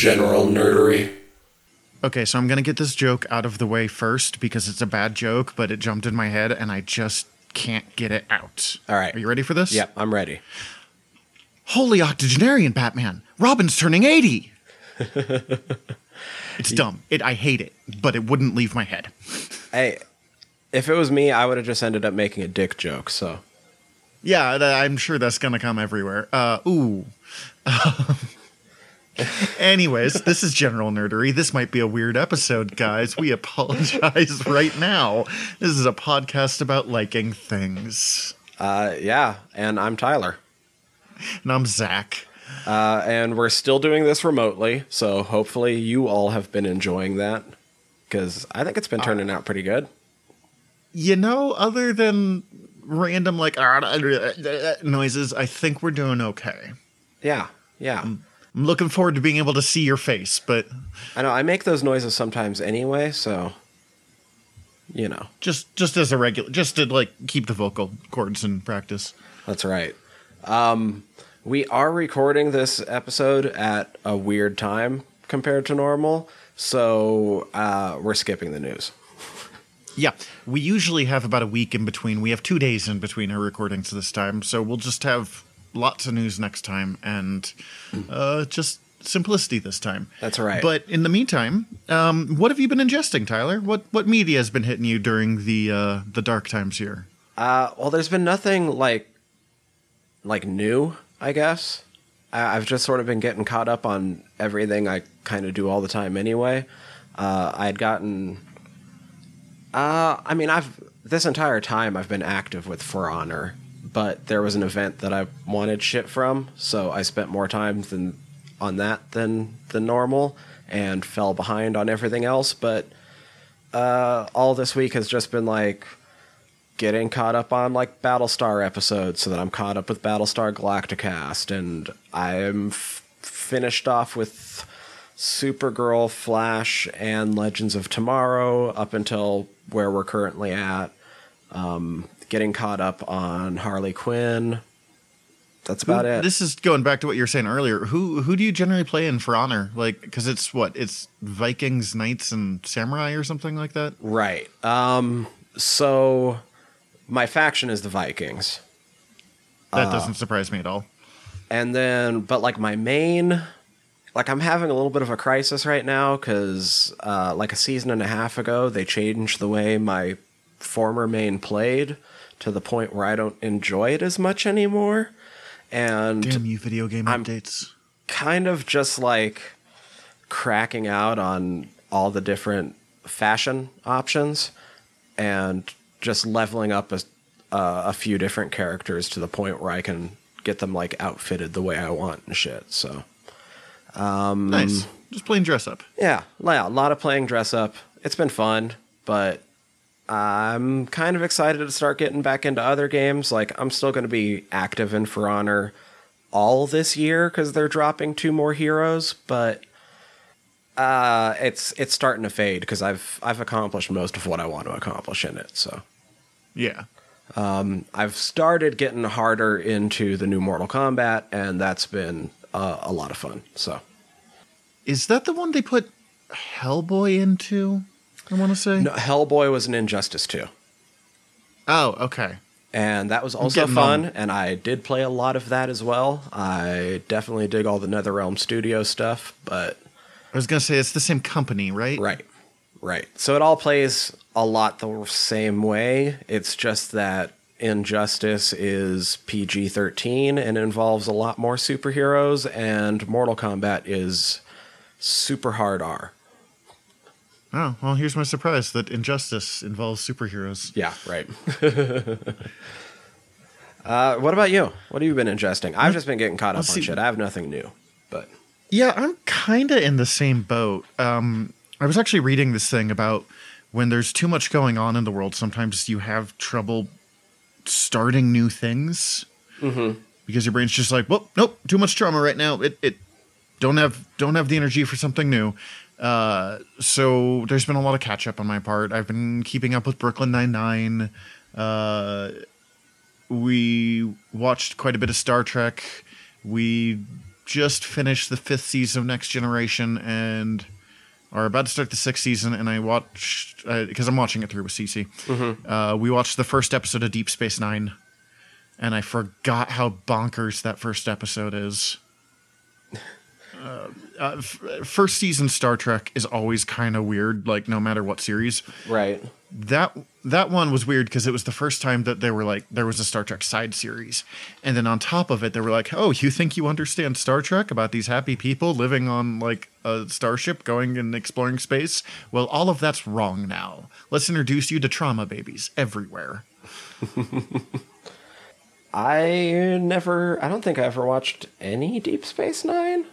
general nerdery. Okay, so I'm gonna get this joke out of the way first because it's a bad joke, but it jumped in my head and I just can't get it out. All right. Are you ready for this? Yep, I'm ready. Holy octogenarian, Batman! Robin's turning 80! it's dumb. It I hate it, but it wouldn't leave my head. Hey, if it was me, I would have just ended up making a dick joke. So Yeah, I'm sure that's gonna come everywhere. Uh, ooh. Anyways, this is general nerdery. This might be a weird episode, guys. We apologize right now. This is a podcast about liking things. uh, yeah, and I'm Tyler. And I'm Zach. Uh, and we're still doing this remotely, so hopefully you all have been enjoying that because I think it's been turning out pretty good. You know, other than random like noises, I think we're doing okay. Yeah, yeah. I'm looking forward to being able to see your face, but I know I make those noises sometimes anyway, so you know just just as a regular, just to like keep the vocal cords in practice. that's right. Um, we are recording this episode at a weird time compared to normal, so uh, we're skipping the news. Yeah, we usually have about a week in between. We have two days in between our recordings this time, so we'll just have lots of news next time and uh, just simplicity this time. That's right. But in the meantime, um, what have you been ingesting, Tyler? What what media has been hitting you during the uh, the dark times here? Uh, well, there's been nothing like like new, I guess. I- I've just sort of been getting caught up on everything I kind of do all the time anyway. Uh, I had gotten. Uh, I mean, I've this entire time I've been active with For Honor, but there was an event that I wanted shit from, so I spent more time than on that than than normal, and fell behind on everything else. But uh, all this week has just been like getting caught up on like Battlestar episodes so that I'm caught up with Battlestar Galacticast and I'm f- finished off with Supergirl, Flash, and Legends of Tomorrow up until where we're currently at. Um, getting caught up on Harley Quinn. That's about it. This is going back to what you were saying earlier. Who who do you generally play in For Honor? Like, because it's what it's Vikings, Knights, and Samurai or something like that. Right. Um, so my faction is the Vikings. That Uh, doesn't surprise me at all. and then but like my main like i'm having a little bit of a crisis right now because uh, like a season and a half ago they changed the way my former main played to the point where i don't enjoy it as much anymore and Damn you, video game I'm- updates. kind of just like cracking out on all the different fashion options and just leveling up a, uh, a few different characters to the point where I can get them like outfitted the way I want and shit. So Um, nice. Just plain dress up. yeah, yeah, a lot of playing dress up. It's been fun, but I'm kind of excited to start getting back into other games. Like I'm still going to be active in For Honor all this year because they're dropping two more heroes, but uh, it's it's starting to fade because I've I've accomplished most of what I want to accomplish in it. So Yeah. I've started getting harder into the new Mortal Kombat, and that's been uh, a lot of fun. So Is that the one they put Hellboy into? I want to say. no, Hellboy was an Injustice too. Oh, okay. and that was also fun. on. And I did play a lot of that as well. I definitely dig all the NetherRealm Studio stuff, but I was gonna say it's the same company, right? right, right. So it all plays a lot the same way. It's just that Injustice is PG thirteen and involves a lot more superheroes, and Mortal Kombat is super hard R. Oh, well, here's my surprise that Injustice involves superheroes. Yeah, right. uh, what about you? What have you been ingesting? I've just been getting caught up Let's on see. shit. I have nothing new, but. Yeah, I'm kind of in the same boat. Um, I was actually reading this thing about when there's too much going on in the world, sometimes you have trouble starting new things Mm-hmm. because your brain's just like, well, nope, too much trauma right now. It, it don't have don't have the energy for something new. Uh, so there's been a lot of catch up on my part. I've been keeping up with Brooklyn Nine Nine. Uh, we watched quite a bit of Star Trek. We just finished the fifth season of Next Generation and are about to start the sixth season. And I watched because I'm watching it through with Cece. Uh, we watched the first episode of Deep Space Nine, and I forgot how bonkers that first episode is. Uh, uh, f- first season Star Trek is always kind of weird, like no matter what series Right. that that one was weird because it was the first time that they were like there was a Star Trek side series, and then on top of it they were like, oh, you think you understand Star Trek about these happy people living on like a starship going and exploring space? Well, all of that's wrong now. Let's introduce you to trauma babies everywhere. I never. I don't think I ever watched any Deep Space Nine.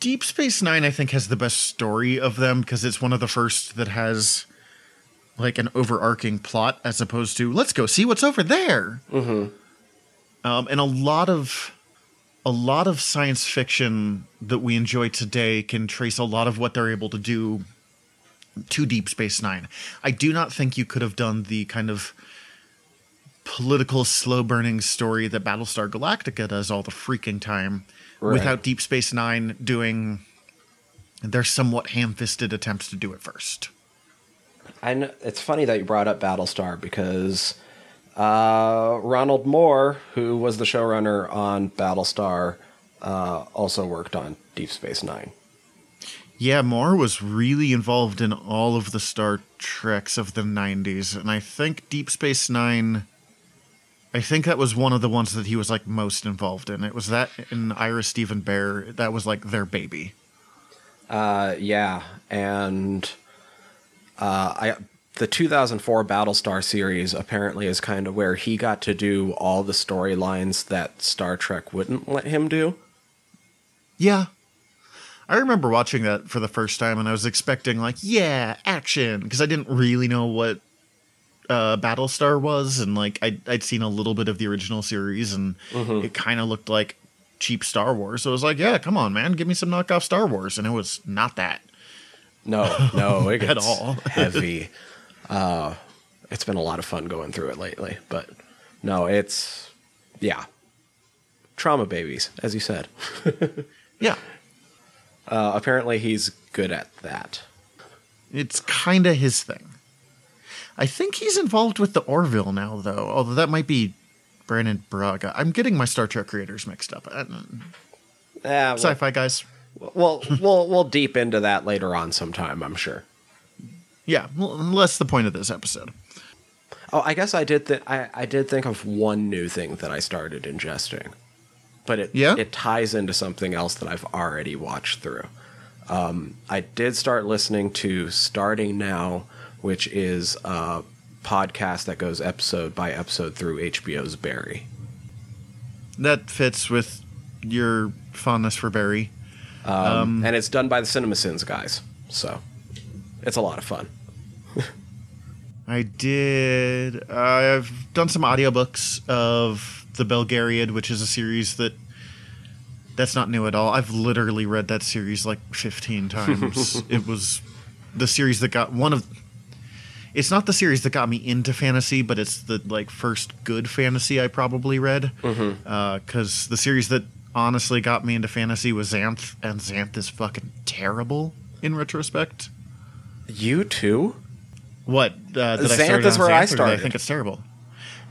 Deep Space Nine, I think, has the best story of them because it's one of the first that has like an overarching plot as opposed to let's go see what's over there. Mm-hmm. Um, and a lot of a lot of science fiction that we enjoy today can trace a lot of what they're able to do to Deep Space Nine. I do not think you could have done the kind of political slow burning story that Battlestar Galactica does all the freaking time Right. without Deep Space Nine doing their somewhat ham fisted attempts to do it first. I know, it's funny that you brought up Battlestar because uh, Ronald Moore, who was the showrunner on Battlestar, uh, also worked on Deep Space Nine. Yeah, Moore was really involved in all of the Star Treks of the 90s, and I think Deep Space Nine. I think that was one of the ones that he was like most involved in. It was that and Ira Steven Behr. That was like their baby. Uh, yeah, and uh, I the 2004 Battlestar series apparently is kind of where he got to do all the storylines that Star Trek wouldn't let him do. Yeah. I remember watching that for the first time and I was expecting like, yeah, action, because I didn't really know what uh, Battlestar was, and like I'd, I'd seen a little bit of the original series, and it kind of looked like cheap Star Wars. So I was like, yeah, come on, man, give me some knockoff Star Wars, and it was not that. No, no, it At all. heavy. Uh, it's been a lot of fun going through it lately, but no, it's yeah, trauma babies, as you said. Yeah, Uh, apparently, he's good at that. it's kind of his thing. I think he's involved with the Orville now, though. Although that might be Brannon Braga. I'm getting my Star Trek creators mixed up. Uh, Yeah, Sci-fi guys. we'll, we'll we'll we'll deep into that later on sometime. I'm sure. Yeah, well, that's the point of this episode. Oh, I guess I did. Th- I I did think of one new thing that I started ingesting, but it Yeah? it ties into something else that I've already watched through. Um, I did start listening to Starting Now, which is a podcast that goes episode by episode through HBO's Barry. That fits with your fondness for Barry. Um, and it's done by the CinemaSins guys, so it's a lot of fun. I did. I've done some audiobooks of The Belgariad, which is a series that that's not new at all. I've literally read that series like 15 times. it was the series that got one of it's not the series that got me into fantasy, but it's the like first good fantasy I probably read. Because the series that honestly got me into fantasy was Xanth, and Xanth is fucking terrible in retrospect. You too? What uh, I Xanth start is where I Xanth, did started. I think it's terrible.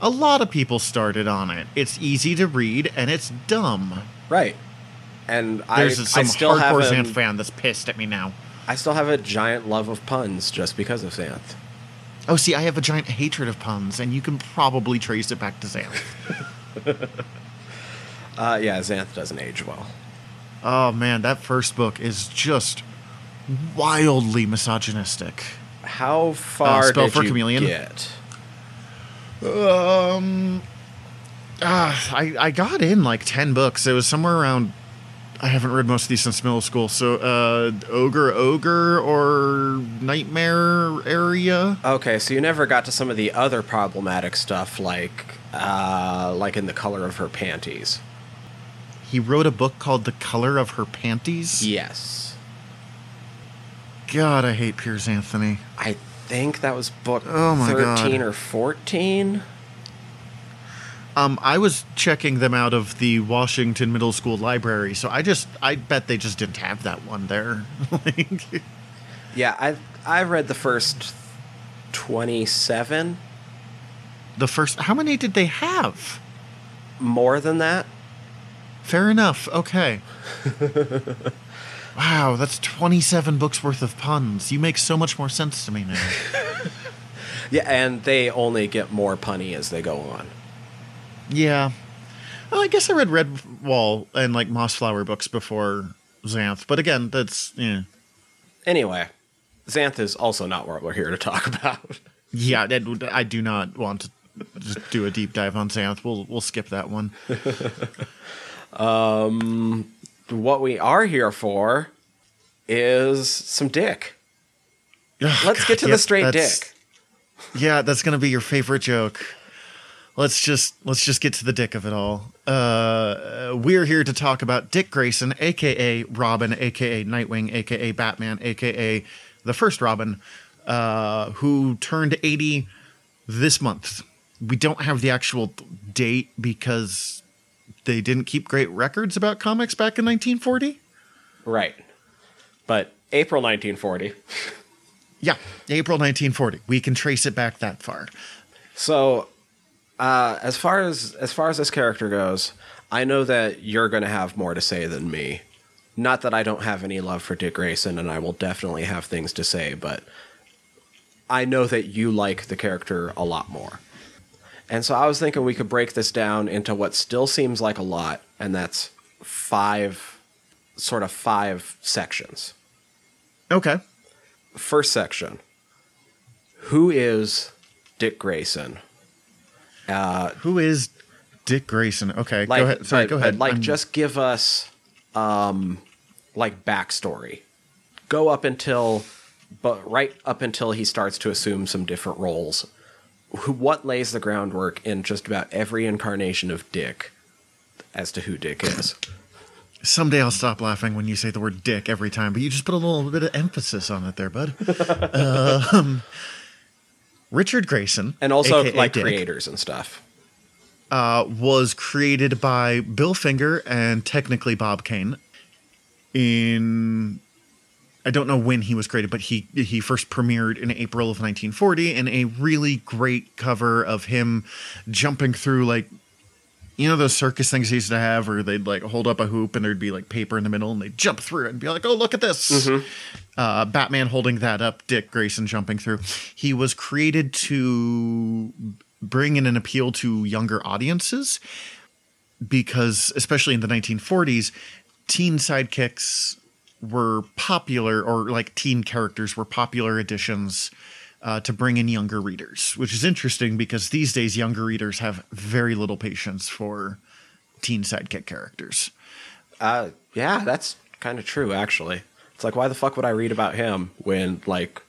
A lot of people started on it. It's easy to read and it's dumb. Right. And There's I, some I still have hardcore an- Xanth fan that's pissed at me now. I still have a giant love of puns just because of Xanth. Oh, see, I have a giant hatred of puns, and you can probably trace it back to Xanth. Uh, yeah, Xanth doesn't age well. oh man, that first book is just wildly misogynistic. How far spell did for you chameleon? get? Um, ah, I I got in like ten books. It was somewhere around. I haven't read most of these since middle school. So, uh, ogre, ogre, or nightmare area. Okay, so you never got to some of the other problematic stuff, like uh, like in the color of her panties. He wrote a book called "The Color of Her Panties." Yes, God, I hate Piers Anthony. I think that was book Oh my God. thirteen or fourteen. Um, I was checking them out of the Washington Middle School library, so I just I bet they just didn't have that one there. like, Yeah, I've I've read the first twenty seven. the first, how many did they have? More than that. Fair enough. Okay. wow, that's twenty-seven books worth of puns. You make so much more sense to me now. Yeah, and they only get more punny as they go on. Yeah. Well, I guess I read Redwall and like Mossflower books before Xanth, but again, that's yeah. Anyway, Xanth is also not what we're here to talk about. Yeah, I do not want to just do a deep dive on Xanth. We'll we'll skip that one. Um, what we are here for is some dick. Ugh, Let's God, get to the straight dick. Yeah, that's gonna be your favorite joke. Let's just let's just get to the dick of it all. Uh, we're here to talk about Dick Grayson, aka Robin, aka Nightwing, aka Batman, aka the first Robin, uh, who turned eighty this month. We don't have the actual date because they didn't keep great records about comics back in 1940. Right. But April 1940. Yeah, April 1940. We can trace it back that far. So, uh, as far as as far as this character goes, I know that you're going to have more to say than me. Not that I don't have any love for Dick Grayson, and I will definitely have things to say, but I know that you like the character a lot more. And so I was thinking we could break this down into what still seems like a lot, and that's five, sort of five sections. Okay. First section Who is Dick Grayson? Who is Dick Grayson? Okay, like, go ahead. Sorry, but- go ahead. like, I'm- just give us, um, like backstory. Go up until, but right up until he starts to assume some different roles. Who, what lays the groundwork in just about every incarnation of Dick, as to who Dick is. someday I'll stop laughing when you say the word "dick" every time, but you just put a little bit of emphasis on it there, bud. um, Richard Grayson, And also aka like Dick, creators and stuff. uh, was created by Bill Finger and technically Bob Kane. In I don't know when he was created, but he he first premiered in April of 1940 in a really great cover of him jumping through like you know those circus things he used to have where they'd like hold up a hoop and there'd be like paper in the middle and they'd jump through it and be like, oh look at this. Uh, Batman holding that up, Dick Grayson jumping through. He was created to bring in an appeal to younger audiences because especially in the 1940s teen sidekicks were popular or like teen characters were popular additions uh, to bring in younger readers which is interesting because these days younger readers have very little patience for teen sidekick characters Uh, yeah, that's kind of true, actually. It's like, why the fuck would I read about him when like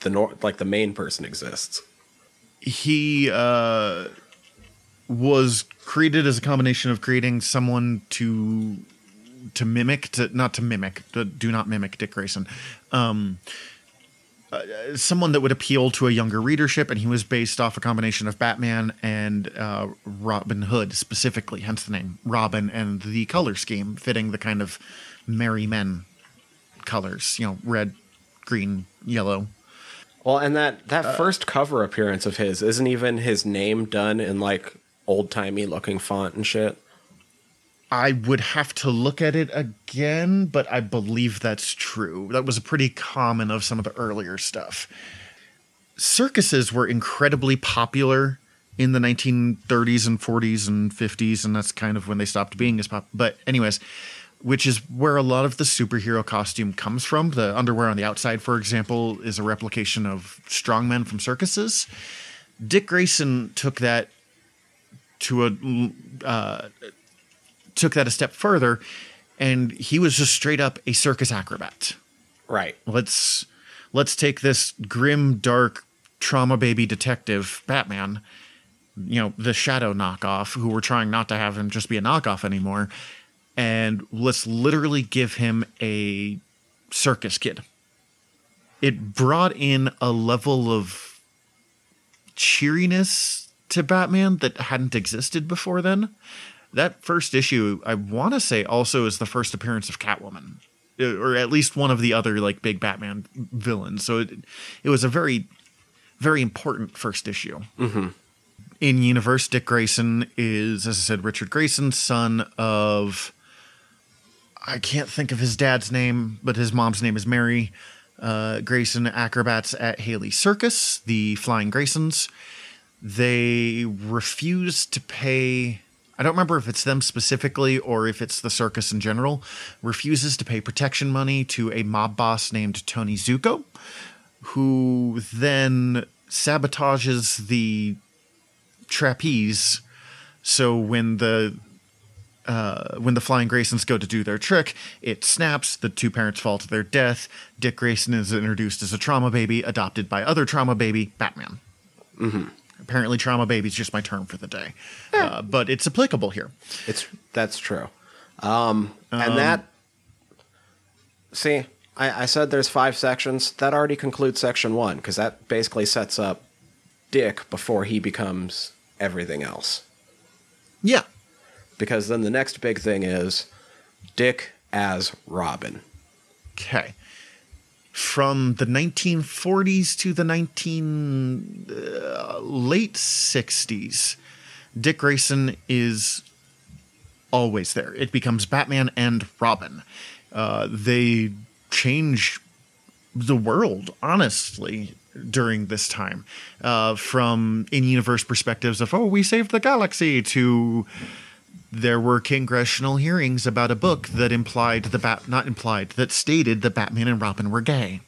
the nor- like the main person exists? he uh, was created as a combination of creating someone to to mimic to not to mimic to, do not mimic Dick Grayson um, uh, someone that would appeal to a younger readership and he was based off a combination of Batman and uh, Robin Hood specifically hence the name Robin and the color scheme fitting the kind of merry men colors you know red green yellow Well, and that that first cover appearance of his isn't even his name done in like old timey looking font and shit. I would have to look at it again, but I believe that's true. That was pretty common of some of the earlier stuff. Circuses were incredibly popular in the 1930s and 40s and 50s, and that's kind of when they stopped being as pop. But, anyways, which is where a lot of the superhero costume comes from. The underwear on the outside, for example, is a replication of strongmen from circuses. Dick Grayson took that to a uh, took that a step further, and he was just straight up a circus acrobat. Right. Let's let's take this grim, dark, trauma baby detective Batman, you know, the Shadow knockoff, who we're trying not to have him just be a knockoff anymore, and let's literally give him a circus kid. It brought in a level of cheeriness to Batman that hadn't existed before then. That first issue, I want to say, also is the first appearance of Catwoman, uh, or at least one of the other like big Batman villains. So it it was a very very important first issue. In universe, Dick Grayson is, as I said, Richard Grayson, son of I can't think of his dad's name, but his mom's name is Mary uh, Grayson, acrobats at Haly Circus, the Flying Graysons. They refuse to pay. I don't remember if it's them specifically or if it's the circus in general. Refuses to pay protection money to a mob boss named Tony Zucco, who then sabotages the trapeze. So when the uh, when the Flying Graysons go to do their trick, it snaps. The two parents fall to their death. Dick Grayson is introduced as a trauma baby, adopted by other trauma baby, Batman. Apparently, trauma baby is just my term for the day, uh, but it's applicable here. It's that's true. Um, and that see, I, I said there's five sections. That already concludes section one because that basically sets up Dick before he becomes everything else. Yeah, Because then the next big thing is Dick as Robin. Okay. From the 1940s to the 19 uh, late 60s, Dick Grayson is always there. It becomes Batman and Robin. Uh, they change the world, honestly, during this time. Uh, from in universe perspectives of, oh, we saved the galaxy, to there were congressional hearings about a book that implied the bat not implied that stated that Batman and Robin were gay.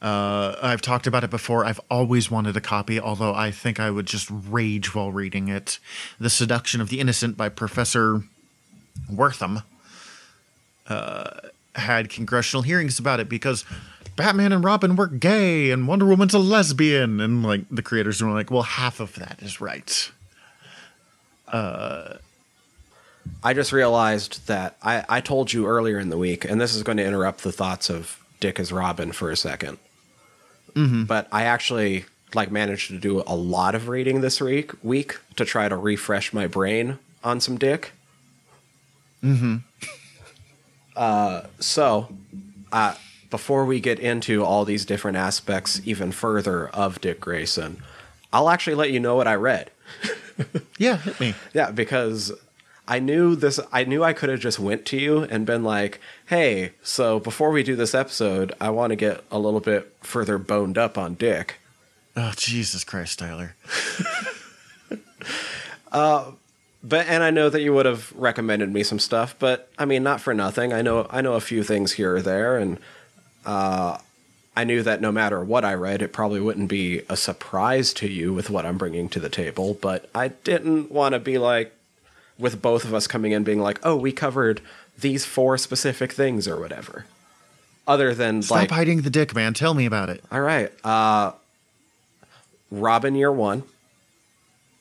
Uh, I've talked about it before. I've always wanted a copy, although I think I would just rage while reading it. The Seduction of the Innocent by Professor Wertham uh, had congressional hearings about it because Batman and Robin were gay and Wonder Woman's a lesbian. And like the creators were like, well, half of that is right. I just realized that I, I told you earlier in the week, and this is going to interrupt the thoughts of Dick as Robin for a 2nd But I actually like managed to do a lot of reading this week week to try to refresh my brain on some Dick. Mm-hmm. Uh, so, uh, before we get into all these different aspects even further of Dick Grayson, I'll actually let you know what I read. Yeah, hit me. Yeah, because I knew this I knew I could have just went to you and been like, "Hey, so before we do this episode, I want to get a little bit further boned up on Dick." Oh, Jesus Christ, Tyler. But and I know that you would have recommended me some stuff, but I mean, not for nothing. I know I know a few things here or there and uh I knew that no matter what I read, it probably wouldn't be a surprise to you with what I'm bringing to the table, but I didn't want to be like with both of us coming in being like, "Oh, we covered these four specific things or whatever." Other than Stop like hiding the dick, man. Tell me about it. All right. Uh Robin year 1.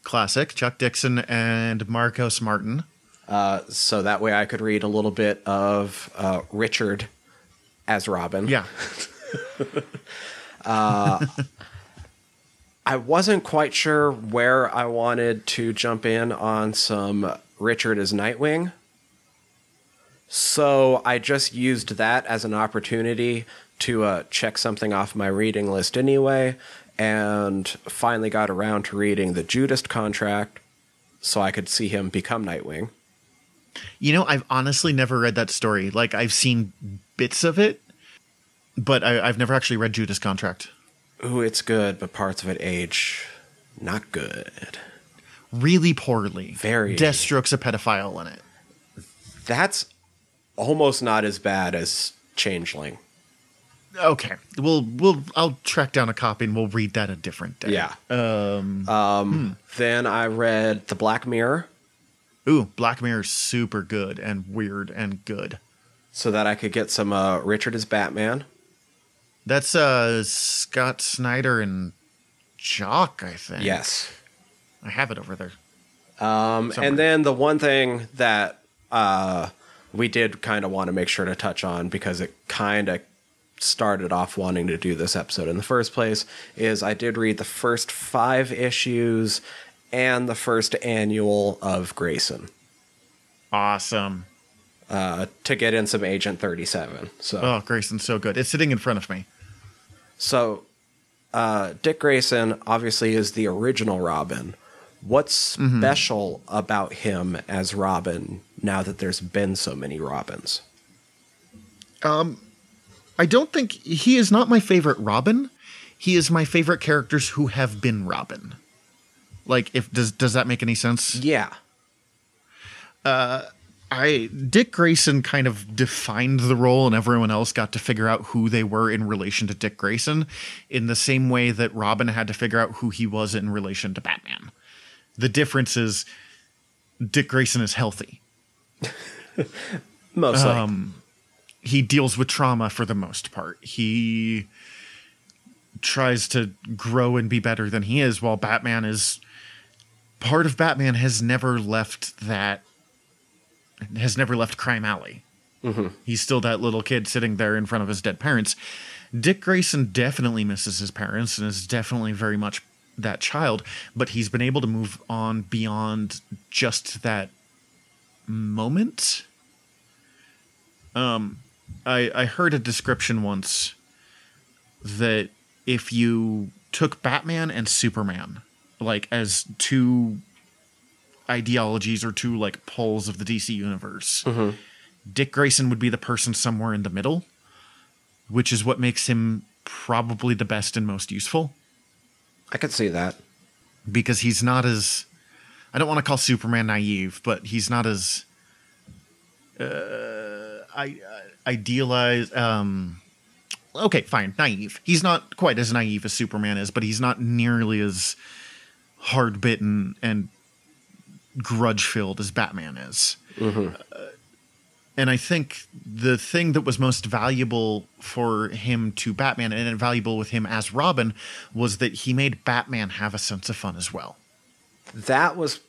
Classic. Chuck Dixon and Marcos Martin. Uh, so that way I could read a little bit of uh, Richard as Robin. Yeah. I wasn't quite sure where I wanted to jump in on some Richard as Nightwing. So I just used that as an opportunity to uh, check something off my reading list anyway, and finally got around to reading the Judas contract so I could see him become Nightwing. You know, I've honestly never read that story. Like, I've seen bits of it, but I, I've never actually read Judas Contract. Ooh, it's good, but parts of it age not good. Really poorly. Very. Deathstroke's a pedophile in it. That's almost not as bad as Changeling. Okay. We'll, we'll, I'll track down a copy and we'll read that a different day. Yeah. Um, Um, Then I read The Black Mirror ooh, Black Mirror's super good and weird and good. so that I could get some uh, Richard as Batman. That's uh Scott Snyder and Jock, I think. Yes. I have it over there. Um, Somewhere. and then the one thing that uh, we did kind of want to make sure to touch on because it kind of started off wanting to do this episode in the first place is I did read the first five issues and the first annual of Grayson Awesome. uh, to get in some Agent 37. So, Oh, Grayson's so good. It's sitting in front of me. so uh, Dick Grayson obviously is the original Robin. What's mm-hmm. special about him as Robin now that there's been so many Robins? Um, I don't think he is not my favorite Robin. He is my favorite characters who have been Robin. Like, if does does that make any sense? Yeah. Uh, I Dick Grayson kind of defined the role, and everyone else got to figure out who they were in relation to Dick Grayson, in the same way that Robin had to figure out who he was in relation to Batman. The difference is Dick Grayson is healthy. Mostly. Um, he deals with trauma for the most part. He tries to grow and be better than he is, while Batman is part of Batman has never left that has never left Crime Alley. Mm-hmm. He's still that little kid sitting there in front of his dead parents. Dick Grayson definitely misses his parents and is definitely very much that child, but he's been able to move on beyond just that moment. Um, I, I heard a description once that if you took Batman and Superman, like as two ideologies or two like poles of the DC universe, Dick Grayson would be the person somewhere in the middle, which is what makes him probably the best and most useful I could see that. because he's not as I don't want to call Superman naive, but he's not as uh, I uh, idealized. Um, okay, fine, naive. He's not quite as naive as Superman is, but he's not nearly as hard bitten and grudge filled as Batman is. Uh, and I think the thing that was most valuable for him to Batman and valuable with him as Robin was that he made Batman have a sense of fun as well. That was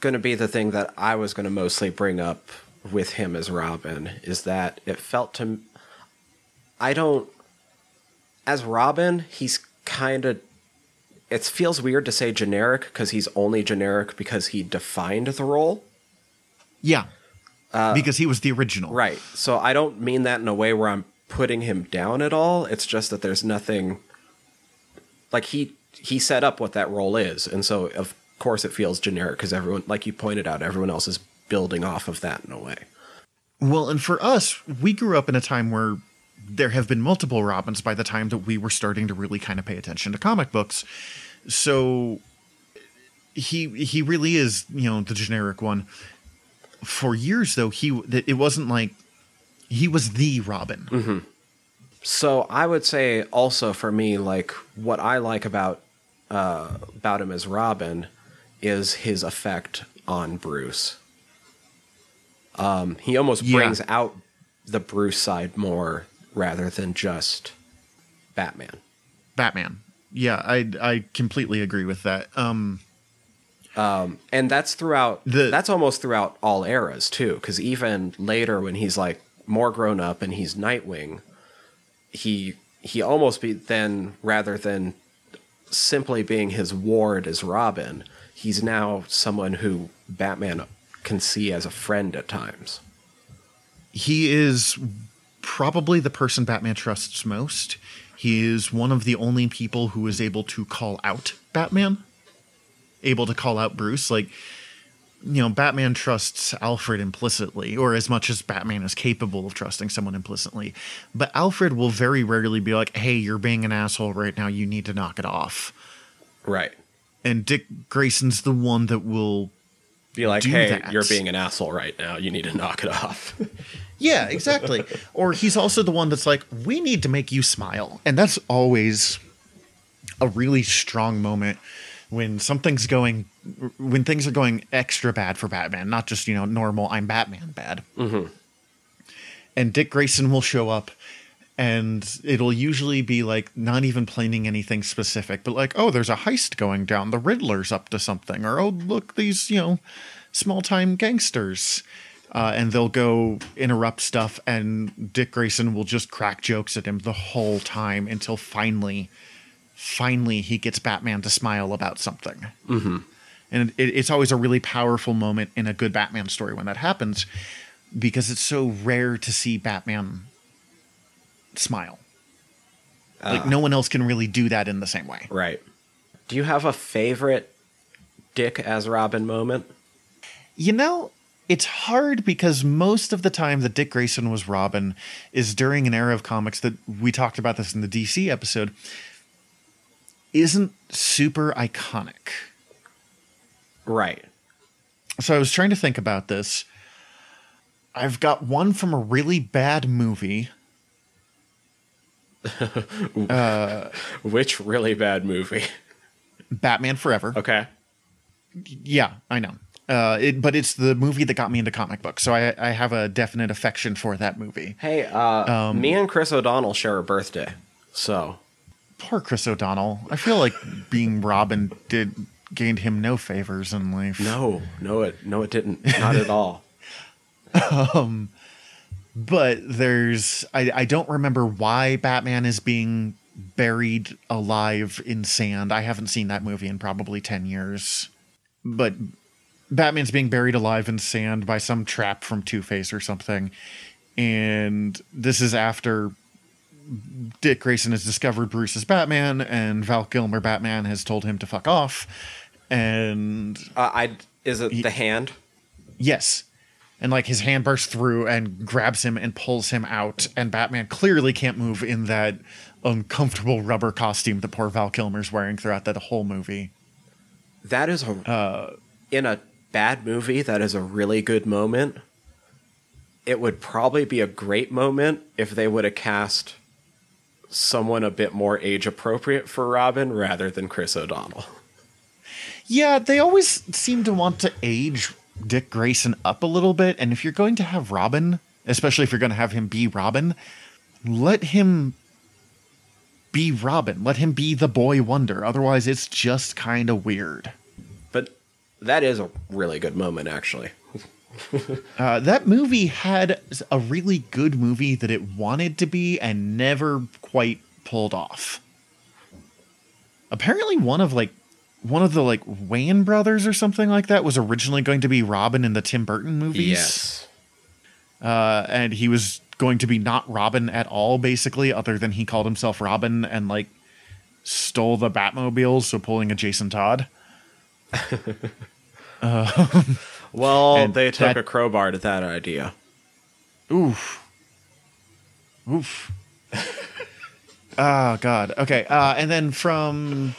going to be the thing that I was going to mostly bring up with him as Robin is that it felt to I don't as Robin, he's kind of it feels weird to say generic because he's only generic because he defined the role. Yeah. Uh, because he was the original. Right. So I don't mean that in a way where I'm putting him down at all. It's just that there's nothing like he he set up what that role is, and so of course it feels generic because everyone, like you pointed out, everyone else is building off of that in a way. Well, and for us, we grew up in a time where there have been multiple Robins by the time that we were starting to really kind of pay attention to comic books. So he he really is, you know, the generic one. For years though, he it wasn't like he was the Robin. So I would say also for me, like what I like about uh, about him as Robin is his effect on Bruce. Um, he almost Yeah. brings out the Bruce side more rather than just Batman. Batman. Yeah, I I completely agree with that. Um Um, and that's throughout The- that's almost throughout all eras too because even later when he's like more grown up and he's nightwing he he almost be then rather than simply being his ward as robin he's now someone who batman can see as a friend at times he is probably the person Batman trusts most. He is one of the only people who is able to call out Batman, able to call out Bruce. Like, you know, Batman trusts Alfred implicitly, or as much as Batman is capable of trusting someone implicitly. But Alfred will very rarely be like, hey, you're being an asshole right now. You need to knock it off. right And Dick Grayson's the one that will be like hey that. you're being an asshole right now you need to knock it off Yeah, exactly. or he's also the one that's like, we need to make you smile. And that's always a really strong moment when something's going, when things are going extra bad for Batman, not just, you know, normal, I'm Batman bad. Mm-hmm. And Dick Grayson will show up and it'll usually be like not even planning anything specific, but like, oh, there's a heist going down. The Riddler's up to something. Or, oh, look, these, you know, small time gangsters uh, and they'll go interrupt stuff, and Dick Grayson will just crack jokes at him the whole time until finally, finally, he gets Batman to smile about something. Mm-hmm. And it, it's always a really powerful moment in a good Batman story when that happens, because it's so rare to see Batman smile. Like no one else can really do that in the same way. Right. Do you have a favorite Dick as Robin moment? You know, it's hard because most of the time that Dick Grayson was Robin is during an era of comics that we talked about this in the DC episode isn't super iconic. Right. So I was trying to think about this. I've got one from a really bad movie. Which really bad movie? Batman Forever. Okay. Yeah, I know. Uh, it, but it's the movie that got me into comic books, so I, I have a definite affection for that movie. Hey, uh, me and Chris O'Donnell share a birthday. So, Poor Chris O'Donnell. I feel like being Robin did gained him no favors in life. no, no, it, no, it didn't. Not at all. Um, but there's I, I don't remember why Batman is being buried alive in sand. I haven't seen that movie in probably 10 years. But Batman's being buried alive in sand by some trap from Two-Face or something. And this is after Dick Grayson has discovered Bruce is Batman and Val Kilmer Batman has told him to fuck off. And Uh, I is it the hand? Yes. And like his hand bursts through and grabs him and pulls him out. And Batman clearly can't move in that uncomfortable rubber costume that poor Val Kilmer's wearing throughout that whole movie. That is a in a bad movie. That is a really good moment. It would probably be a great moment if they would have cast someone a bit more age appropriate for Robin rather than Chris O'Donnell. Yeah, they always seem to want to age Dick Grayson up a little bit. And if you're going to have Robin, especially if you're going to have him be Robin, let him be Robin. Let him be the boy wonder. Otherwise, it's just kind of weird. But that is a really good moment, actually. Uh, that movie had a really good movie that it wanted to be and never quite pulled off. Apparently, one of like one of the like Wayans brothers or something like that was originally going to be Robin in the Tim Burton movies. Yes. uh, and he was going to be not Robin at all, basically, other than he called himself Robin and like stole the Batmobile, so pulling a Jason Todd. Well, And they took that- a crowbar to that idea. Oof. Oof. oh God. Okay. Uh, and then from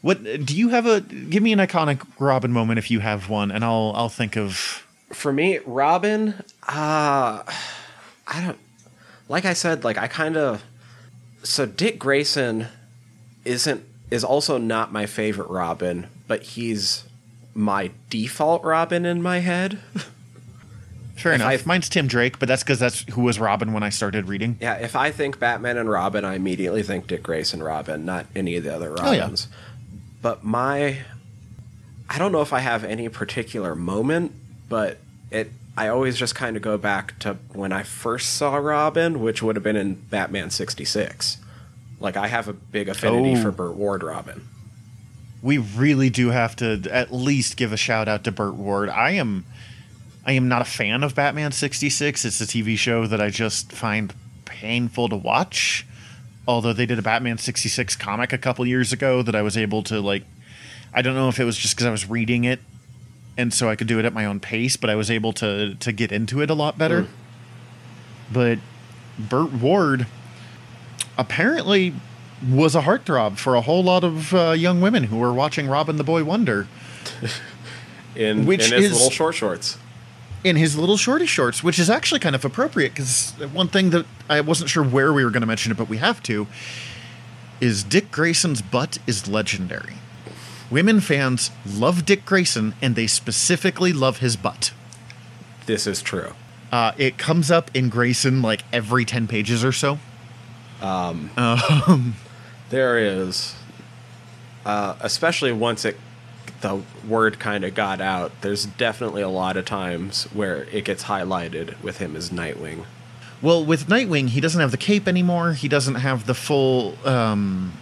what do you have a? Give me an iconic Robin moment if you have one, and I'll I'll think of. For me, Robin, uh I don't like I said, like I kind of so Dick Grayson isn't is also not my favorite Robin, but he's my default Robin in my head. If enough. I- Mine's Tim Drake, but that's because that's who was Robin when I started reading. yeah, if I think Batman and Robin, I immediately think Dick Grayson Robin, not any of the other Oh, yeah. Robins. But my I don't know if I have any particular moment, but it I always just kind of go back to when I first saw Robin, which would have been in Batman 66. Like I have a big affinity Oh. for Burt Ward Robin. We really do have to at least give a shout out to Burt Ward. I am I am not a fan of Batman 66. It's a TV show that I just find painful to watch. Although they did a Batman 66 comic a couple years ago that I was able to like I don't know if it was just cuz I was reading it and so I could do it at my own pace, but I was able to to get into it a lot better. But Burt Ward apparently was a heartthrob for a whole lot of uh, young women who were watching Robin the Boy Wonder In, Which in his is- little short shorts. in his little shorty shorts, which is actually kind of appropriate because one thing that I wasn't sure where we were going to mention it, but we have to, is Dick Grayson's butt is legendary. Women fans love Dick Grayson and they specifically love his butt. This is true. Uh, it comes up in Grayson like every 10 pages or so. There is, uh, especially once it the word kind of got out, there's definitely a lot of times where it gets highlighted with him as Nightwing. Well, with Nightwing, he doesn't have the cape anymore. He doesn't have the full. Um,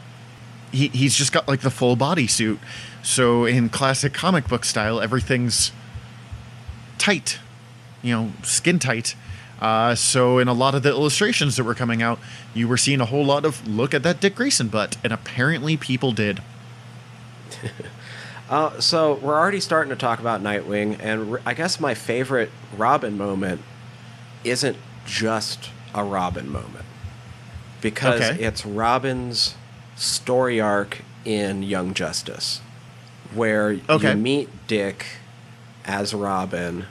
he he's just got like the full bodysuit. So in classic comic book style, everything's tight, you know, skin tight. Uh, so in a lot of the illustrations that were coming out, you were seeing a whole lot of look at that Dick Grayson butt, and apparently people did. Uh, so we're already starting to talk about Nightwing, and I guess my favorite Robin moment isn't just a Robin moment because Okay. it's Robin's story arc in Young Justice, where Okay. you meet Dick as Robin,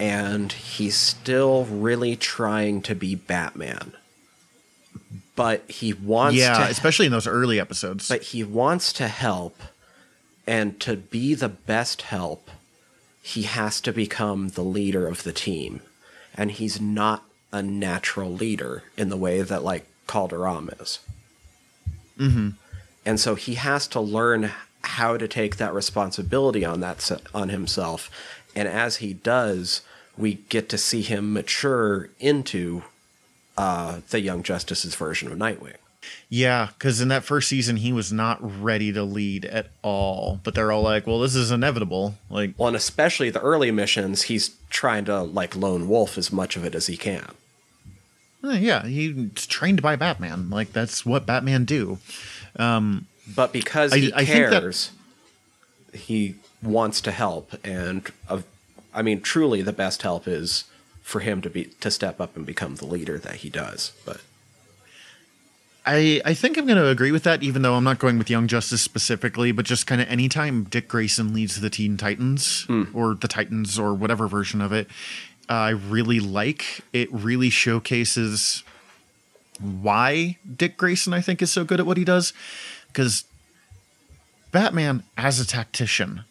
and he's still really trying to be Batman, but he wants yeah, to especially in those early episodes. but he wants to help and to be the best help he has to become the leader of the team and he's not a natural leader in the way that like Kaldur'ahm is mm-hmm. and so he has to learn how to take that responsibility on that on himself and as he does we get to see him mature into uh, the young justice's version of nightwing Yeah, because in that first season he was not ready to lead at all. But they're all like, "Well, this is inevitable." Like, Well, and especially the early missions, he's trying to like lone wolf as much of it as he can. eh, yeah, he's trained by Batman. Like that's what Batman do. But because I- he I think that- cares, he wants to help, and uh, I mean, truly, the best help is for him to be to step up and become the leader that he does. But I I think I'm going to agree with that, even though I'm not going with Young Justice specifically, but just kind of anytime Dick Grayson leads the Teen Titans or the Titans or whatever version of it, uh, I really like. It really showcases why Dick Grayson I think is so good at what he does, because Batman as a tactician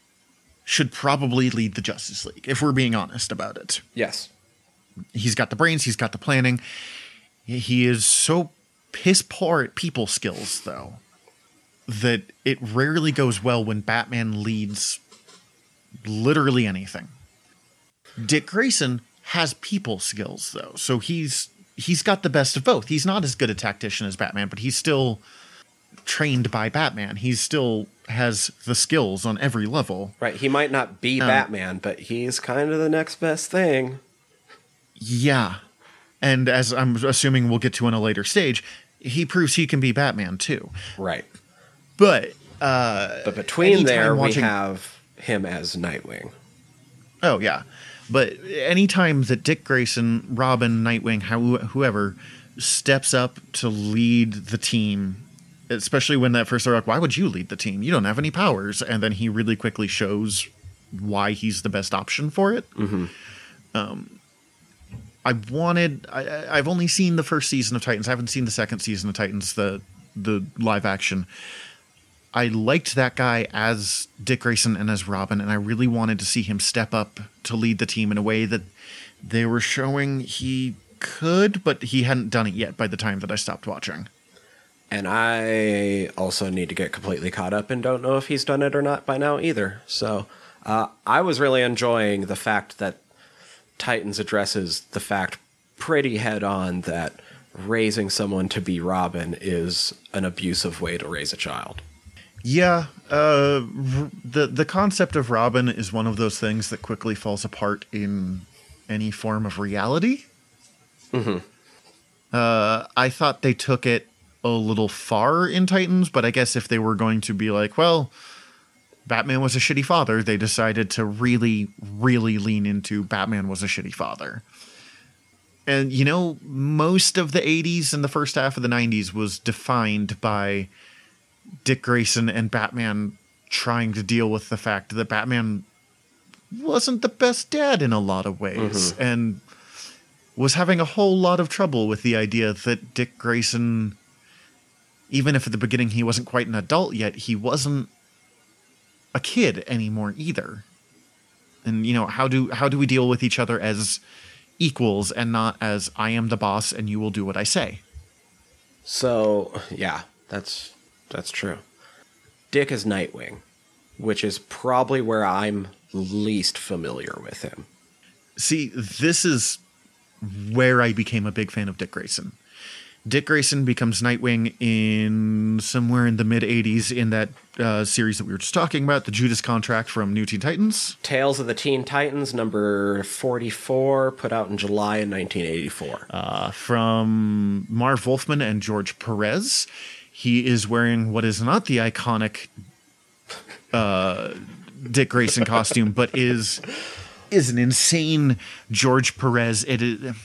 should probably lead the Justice League if we're being honest about it yes, he's got the brains, he's got the planning. He is so piss poor at people skills, though, that it rarely goes well when Batman leads literally anything. Dick Grayson has people skills, though, so he's he's got the best of both. He's not as good a tactician as Batman, but he's still trained by Batman. He still has the skills on every level. right. He might not be Batman, but he's kind of the next best thing. Yeah. And as I'm assuming we'll get to in a later stage, he proves he can be Batman too. Right. But uh But between there, watching- we have him as Nightwing. oh yeah. But anytime that Dick Grayson, Robin, Nightwing, whoever steps up to lead the team, especially when that first they're like, why would you lead the team? You don't have any powers. And then he really quickly shows why he's the best option for it. Um, I wanted. I, I- I've only seen the first season of Titans. I haven't seen the second season of Titans, the the live action. I liked that guy as Dick Grayson and as Robin, and I really wanted to see him step up to lead the team in a way that they were showing he could, but he hadn't done it yet by the time that I stopped watching. And I also need to get completely caught up and don't know if he's done it or not by now either. So uh, I was really enjoying the fact that Titans addresses the fact pretty head on that raising someone to be Robin is an abusive way to raise a child. Yeah, uh, the the concept of Robin is one of those things that quickly falls apart in any form of reality. Uh, I thought they took it a little far in Titans, but I guess if they were going to be like, well, Batman was a shitty father, they decided to really, really lean into Batman was a shitty father. And you know, most of the 80s and the first half of the 90s was defined by Dick Grayson and Batman trying to deal with the fact that Batman wasn't the best dad in a lot of ways mm-hmm. and was having a whole lot of trouble with the idea that Dick Grayson even if at the beginning he wasn't quite an adult yet he wasn't a kid anymore either and you know how do how do we deal with each other as equals and not as I am the boss and you will do what I say So yeah, that's that's true. Dick is Nightwing. which is probably where I'm least familiar with him. See, this is where I became a big fan of Dick Grayson. Dick Grayson becomes Nightwing in somewhere in the mid 80s in that uh, series that we were just talking about, the Judas contract from New Teen Titans. Tales of the Teen Titans, number 44, put out in July in 1984. Uh, from Marv Wolfman and George Perez. He is wearing what is not the iconic uh, Dick Grayson costume, but is is an insane George Perez. It is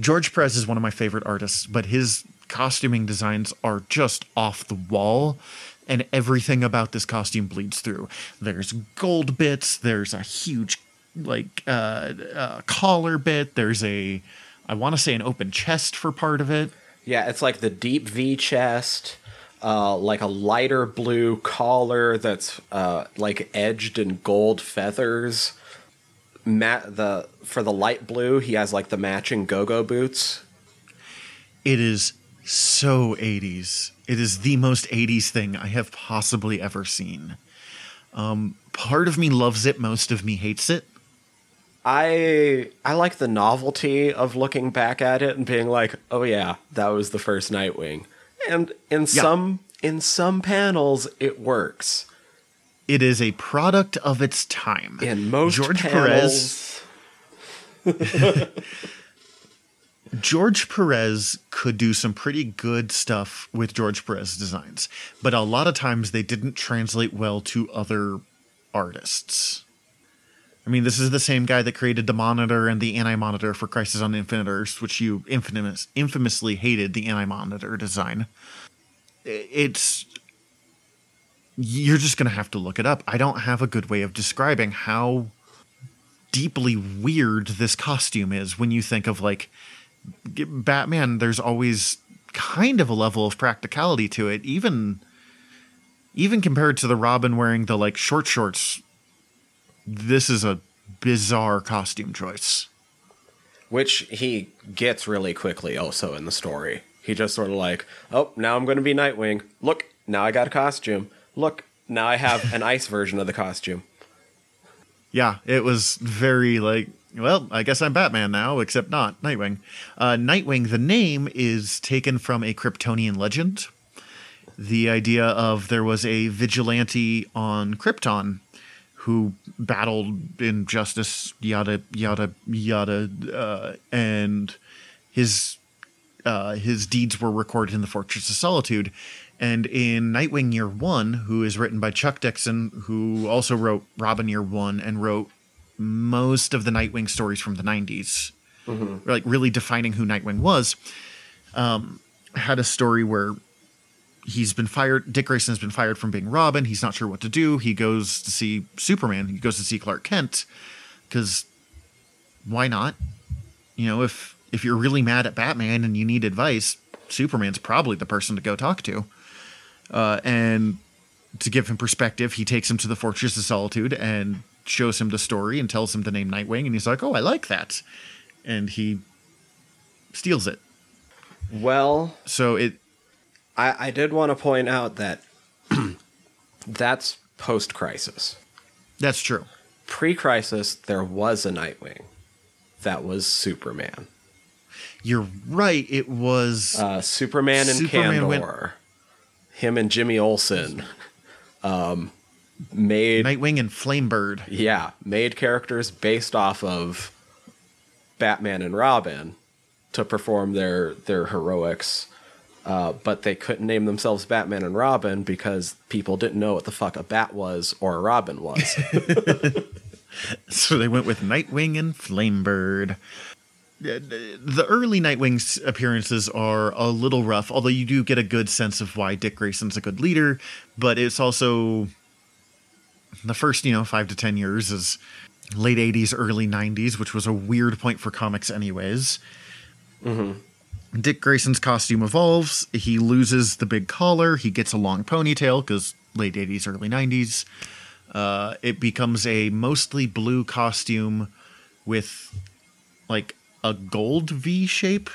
George Perez is one of my favorite artists, but his costuming designs are just off the wall. And everything about this costume bleeds through. There's gold bits. There's a huge, like, uh, uh, collar bit. There's a, I want to say, an open chest for part of it. Yeah, it's like the deep V chest, uh, like a lighter blue collar that's uh, like edged in gold feathers. Matt the for the light blue, he has like the matching go-go boots. It is so 80s. It is the most 80s thing I have possibly ever seen. Um, part of me loves it, most of me hates it. I I like the novelty of looking back at it and being like, "Oh yeah, that was the first Nightwing." And in some in some panels it works. It is a product of its time. In most George panels, Perez George Perez could do some pretty good stuff with George Perez designs, but a lot of times they didn't translate well to other artists. I mean, this is the same guy that created the monitor and the anti monitor for Crisis on Infinite Earths, which you infamous, infamously hated the anti monitor design. It's. You're just going to have to look it up. I don't have a good way of describing how deeply weird this costume is when you think of like Batman, there's always kind of a level of practicality to it, even even compared to the Robin wearing the like short shorts. This is a bizarre costume choice. which he gets really quickly also in the story. He just sort of like, "Oh, now I'm going to be Nightwing. Look, now I got a costume. Look, now I have an ice version of the costume." Yeah, it was very like, well, I guess I'm Batman now, except not Nightwing. Uh, Nightwing, the name is taken from a Kryptonian legend. The idea of there was a vigilante on Krypton who battled injustice, yada yada yada, uh, and his uh, his deeds were recorded in the Fortress of Solitude. And in Nightwing Year One, who is written by Chuck Dixon, who also wrote Robin Year One and wrote most of the Nightwing stories from the 90s, like really defining who Nightwing was, um, had a story where he's been fired. Dick Grayson has been fired from being Robin. He's not sure what to do. He goes to see Superman. He goes to see Clark Kent because why not? You know, if if you're really mad at Batman and you need advice, Superman's probably the person to go talk to. Uh, and to give him perspective, he takes him to the Fortress of Solitude and shows him the story and tells him the name Nightwing. And he's like, "Oh, I like that," and he steals it. Well, So it I, I did want to point out that that's post crisis. that's true. Pre crisis, there was a Nightwing. That was Superman. You're right. It was Uh, Superman and Superman Kandor. went- him and Jimmy Olsen um, made Nightwing and Flamebird. yeah made characters based off of Batman and Robin to perform their their heroics. Uh, but they couldn't name themselves Batman and Robin because people didn't know what the fuck a bat was or a Robin was. So they went with Nightwing and Flamebird. The early Nightwing's appearances are a little rough, although you do get a good sense of why Dick Grayson's a good leader. But it's also the first, you know, five to ten years is late '80s, early '90s, which was a weird point for comics, anyways. Dick Grayson's costume evolves. He loses the big collar. He gets a long ponytail because late '80s, early '90s. Uh, it becomes a mostly blue costume with like a gold V shape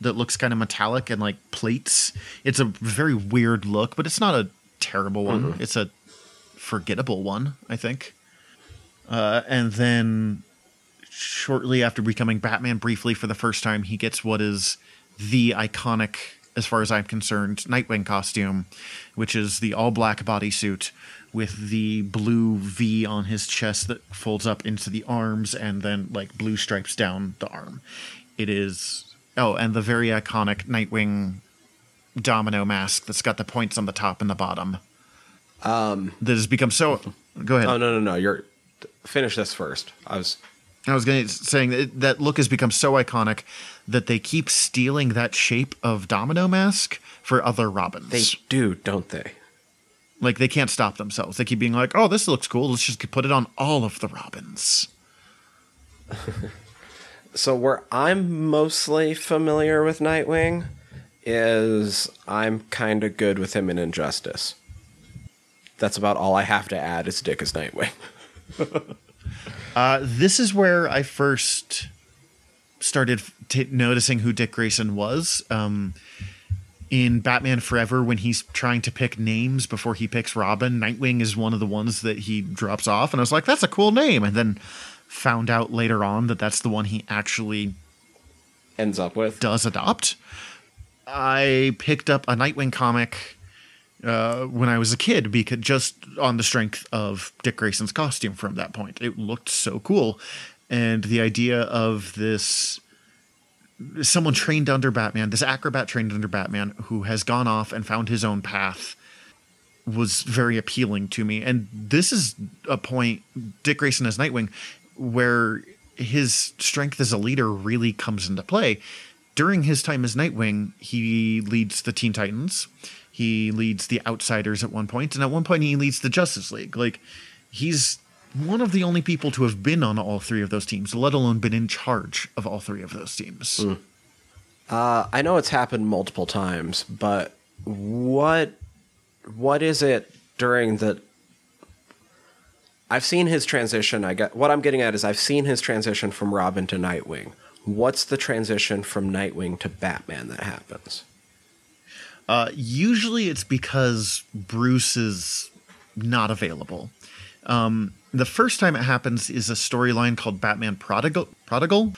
that looks kind of metallic and like plates. It's a very weird look, but it's not a terrible one. It's a forgettable one, I think. Uh, and then shortly after becoming Batman briefly for the first time, he gets what is the iconic, as far as I'm concerned, Nightwing costume, which is the all black bodysuit with the blue V on his chest that folds up into the arms and then like blue stripes down the arm. It is oh, and the very iconic Nightwing domino mask that's got the points on the top and the bottom. Um, that has become so. Go ahead. Oh no no no! You're finish this first. I was I was going to saying that that look has become so iconic that they keep stealing that shape of domino mask for other Robins. they do, don't they? Like they can't stop themselves. They keep being like, "Oh, this looks cool. Let's just put it on all of the Robins." So where I'm mostly familiar with Nightwing is I'm kind of good with him in Injustice. That's about all I have to add. Is Dick is Nightwing. Uh, this is where I first started t- noticing who Dick Grayson was. Um, in Batman Forever, when he's trying to pick names before he picks Robin, Nightwing is one of the ones that he drops off, and I was like, "That's a cool name." And then found out later on that that's the one he actually Ends up with. does adopt. I picked up a Nightwing comic uh, when I was a kid because just on the strength of Dick Grayson's costume from that point, it looked so cool, and the idea of this someone trained under Batman, this acrobat trained under Batman who has gone off and found his own path was very appealing to me. And this is a point Dick Grayson as Nightwing where his strength as a leader really comes into play. During his time as Nightwing, he leads the Teen Titans. He leads the Outsiders at one point, and at one point he leads the Justice League. Like he's one of the only people to have been on all three of those teams, let alone been in charge of all three of those teams. Uh, I know it's happened multiple times, but what what is it during the I've seen his transition. I get what I'm getting at is I've seen his transition from Robin to Nightwing. What's the transition from Nightwing to Batman that happens? Uh, usually it's because Bruce is not available. Um, the first time it happens is a storyline called Batman Prodigal. Prodigal.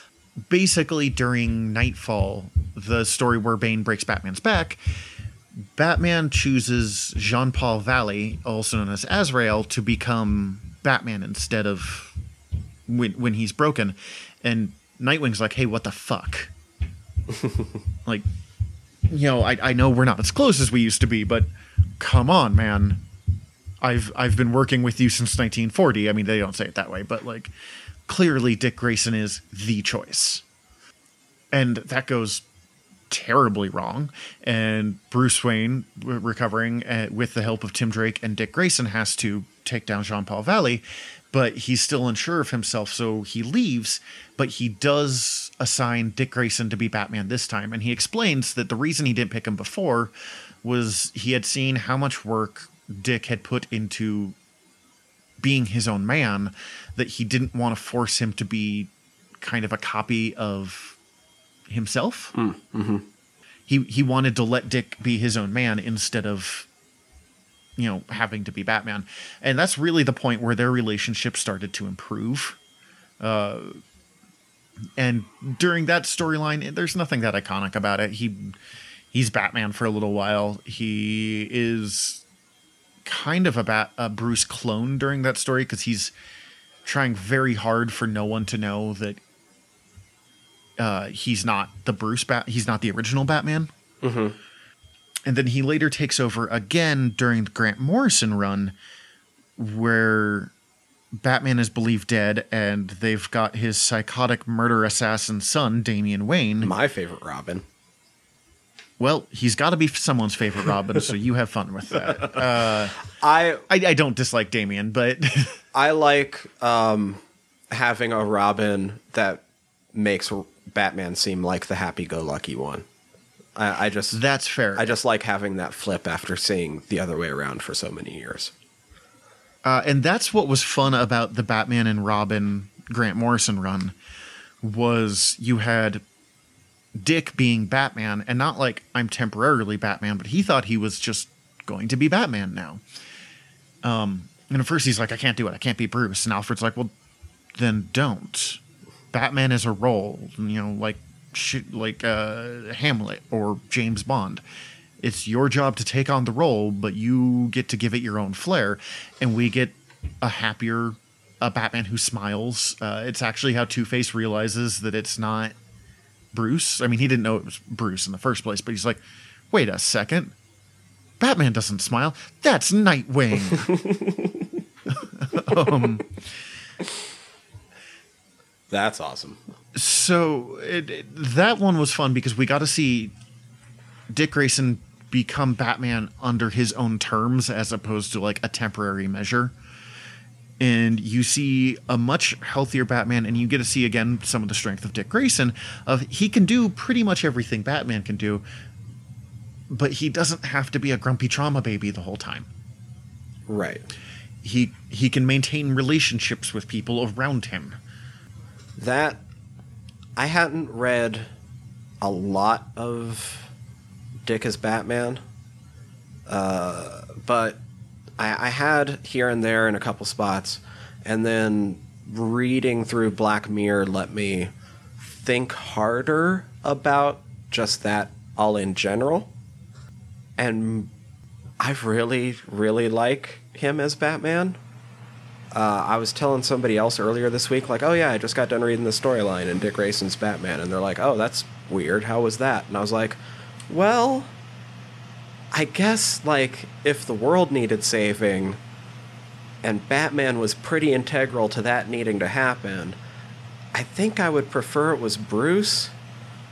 Basically, during Nightfall, the story where Bane breaks Batman's back, Batman chooses Jean Paul Valley, also known as Azrael, to become Batman instead of when, when he's broken. And Nightwing's like, hey, what the fuck? like, you know, I, I know we're not as close as we used to be, but come on, man. I've I've been working with you since 1940. I mean, they don't say it that way, but like clearly Dick Grayson is the choice. And that goes terribly wrong. And Bruce Wayne, recovering uh, with the help of Tim Drake and Dick Grayson, has to take down Jean Paul Valley, but he's still unsure of himself, so he leaves. But he does assign Dick Grayson to be Batman this time, and he explains that the reason he didn't pick him before was he had seen how much work Dick had put into being his own man that he didn't want to force him to be kind of a copy of himself. Hmm, mm-hmm. He he wanted to let Dick be his own man instead of you know having to be Batman, and that's really the point where their relationship started to improve. Uh, and during that storyline, eh, there's nothing that iconic about it. He he's Batman for a little while. He is kind of a, Bat, a Bruce clone during that story because he's trying very hard for no one to know that uh, he's not the Bruce Bat. He's not the original Batman. And then he later takes over again during the Grant Morrison run, where Batman is believed dead, and they've got his psychotic murder assassin son, Damian Wayne. My favorite Robin. Well, he's got to be someone's favorite Robin, so you have fun with that. Uh, I I, I don't dislike Damian, but I like um, having a Robin that makes Batman seem like the happy-go-lucky one. I, I just that's fair. I just like having that flip after seeing the other way around for so many years. Uh, and that's what was fun about the Batman and Robin Grant Morrison run was you had Dick being Batman and not like I'm temporarily Batman, but he thought he was just going to be Batman now. Um, And at first he's like, I can't do it. I can't be Bruce. And Alfred's like, well, then don't. Batman is a role, you know, like like uh, Hamlet or James Bond. It's your job to take on the role, but you get to give it your own flair, and we get a happier a Batman who smiles. Uh, it's actually how Two Face realizes that it's not Bruce. I mean, he didn't know it was Bruce in the first place, but he's like, wait a second. Batman doesn't smile. That's Nightwing. um, That's awesome. So it, it, that one was fun because we got to see Dick Grayson become Batman under his own terms as opposed to like a temporary measure. And you see a much healthier Batman, and you get to see again some of the strength of Dick Grayson. Of he can do pretty much everything Batman can do, but he doesn't have to be a grumpy trauma baby the whole time. Right. He he can maintain relationships with people around him. That I hadn't read a lot of Dick as Batman, uh, but I, I had here and there in a couple spots, and then reading through Black Mirror let me think harder about just that all in general. And I really, really like him as Batman. Uh, I was telling somebody else earlier this week, like, oh yeah, I just got done reading the storyline in Dick Grayson's Batman, and they're like, oh, that's weird. How was that? And I was like, well, I guess like if the world needed saving, and Batman was pretty integral to that needing to happen, I think I would prefer it was Bruce.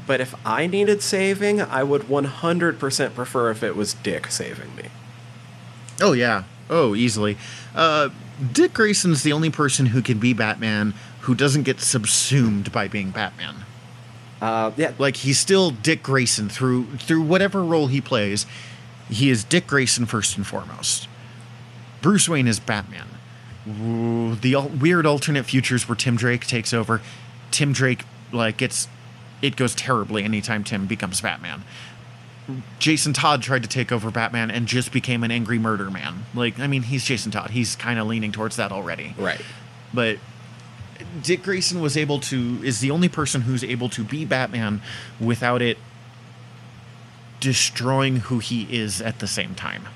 But if I needed saving, I would 100% prefer if it was Dick saving me. Oh yeah. Oh, easily. Uh, Dick Grayson's the only person who can be Batman who doesn't get subsumed by being Batman. Uh, yeah, Like he's still Dick Grayson through through whatever role he plays. He is Dick Grayson first and foremost. Bruce Wayne is Batman. The weird alternate futures where Tim Drake takes over. Tim Drake like gets it goes terribly anytime Tim becomes Batman. Jason Todd tried to take over Batman and just became an angry murder man. Like, I mean, he's Jason Todd. He's kind of leaning towards that already. right. But Dick Grayson was able to is the only person who's able to be Batman without it destroying who he is at the same time.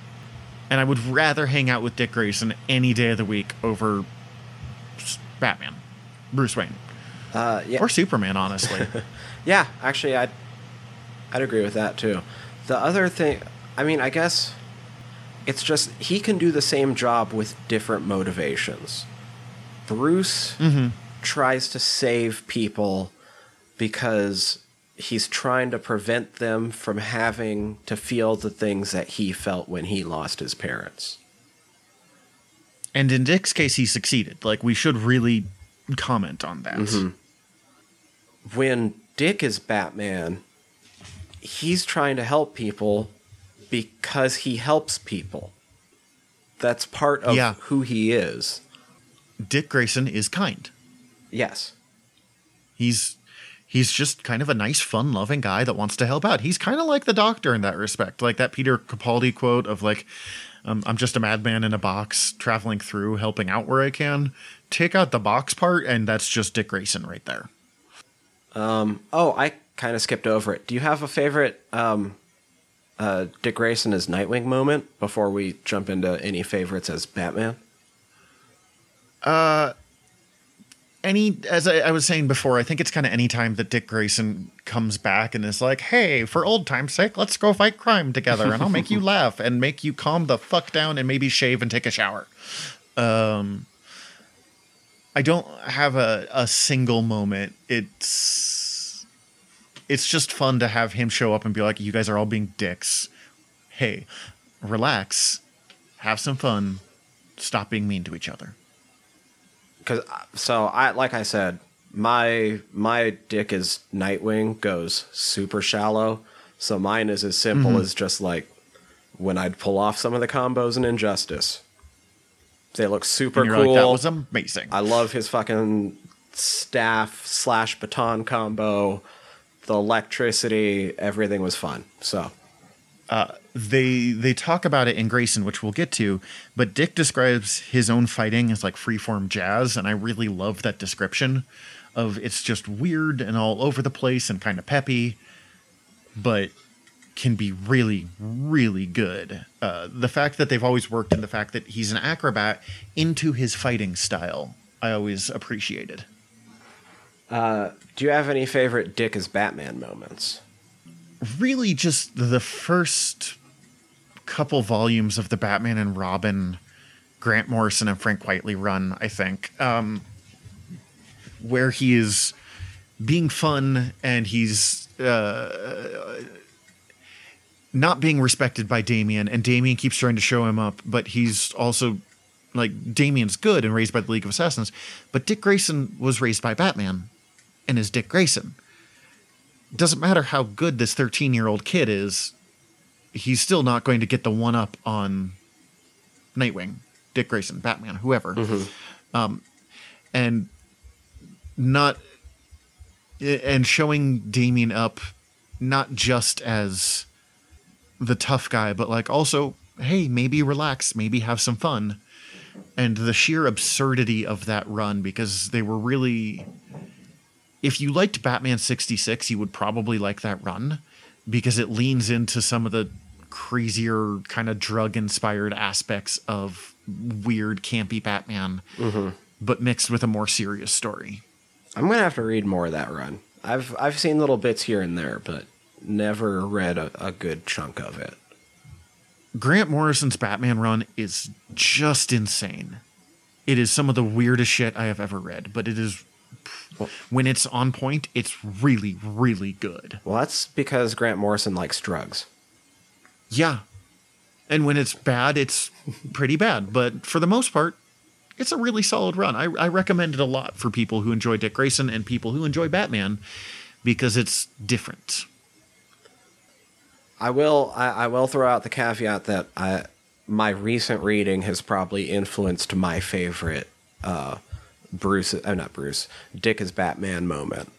And I would rather hang out with Dick Grayson any day of the week over Batman, Bruce Wayne, Uh, yeah. or Superman, honestly. Yeah, actually, I'd I'd agree with that too. The other thing, I mean, I guess it's just he can do the same job with different motivations. Bruce tries to save people because he's trying to prevent them from having to feel the things that he felt when he lost his parents. and in Dick's case, he succeeded. Like, we should really comment on that. Mm-hmm. when Dick is Batman, he's trying to help people because he helps people. That's part of Yeah. who he is. Dick Grayson is kind. Yes. He's he's just kind of a nice, fun-loving guy that wants to help out. He's kind of like the Doctor in that respect, like that Peter Capaldi quote of like, um, "I'm just a madman in a box, traveling through, helping out where I can." Take out the box part, and that's just Dick Grayson right there. Oh, I kind of skipped over it. Do you have a favorite um, uh, Dick Grayson as Nightwing moment before we jump into any favorites as Batman? Any as I, I was saying before, I think it's kind of any time that Dick Grayson comes back and is like, "Hey, for old time's sake, let's go fight crime together, and I'll make you laugh and make you calm the fuck down and maybe shave and take a shower." Um, I don't have a a single moment. It's it's just fun to have him show up and be like, "You guys are all being dicks. Hey, relax, have some fun, stop being mean to each other." Because so I like I said, my my dick is Nightwing goes super shallow. So mine is as simple Mm-hmm. as just like when I'd pull off some of the combos in Injustice. They look super cool. like, "That was amazing." I love his fucking staff slash baton combo. The electricity, everything was fun. So Uh, they they talk about it in Grayson, which we'll get to, but Dick describes his own fighting as like freeform jazz, and I really love that description of it's just weird and all over the place and kind of peppy, but can be really, really good. Uh, the fact that they've always worked and the fact that he's an acrobat into his fighting style, I always appreciated. Uh, do you have any favorite Dick as Batman moments? Really, just the first couple volumes of the Batman and Robin, Grant Morrison and Frank Quitely run, I think, um, where he is being fun and he's uh, not being respected by Damian, and Damian keeps trying to show him up, but he's also like Damian's good and raised by the League of Assassins, but Dick Grayson was raised by Batman and is Dick Grayson. Doesn't matter how good this 13 year old kid is, he's still not going to get the one up on Nightwing, Dick Grayson, Batman, whoever. Um, and not and showing Damian up not just as the tough guy, but like also, hey, maybe relax, maybe have some fun. And the sheer absurdity of that run because they were really if you liked Batman 66, you would probably like that run because it leans into some of the crazier kind of drug inspired aspects of weird campy Batman, mm-hmm. but mixed with a more serious story. I'm gonna have to read more of that run. I've I've seen little bits here and there, but never read a, a good chunk of it. Grant Morrison's Batman run is just insane. It is some of the weirdest shit I have ever read, but it is when it's on point, it's really, really good. Well, that's because Grant Morrison likes drugs. Yeah. And when it's bad, it's pretty bad. But for the most part, it's a really solid run. I, I recommend it a lot for people who enjoy Dick Grayson and people who enjoy Batman because it's different. I will I, I will throw out the caveat that I my recent reading has probably influenced my favorite uh, Bruce uh, not Bruce Dick is Batman moment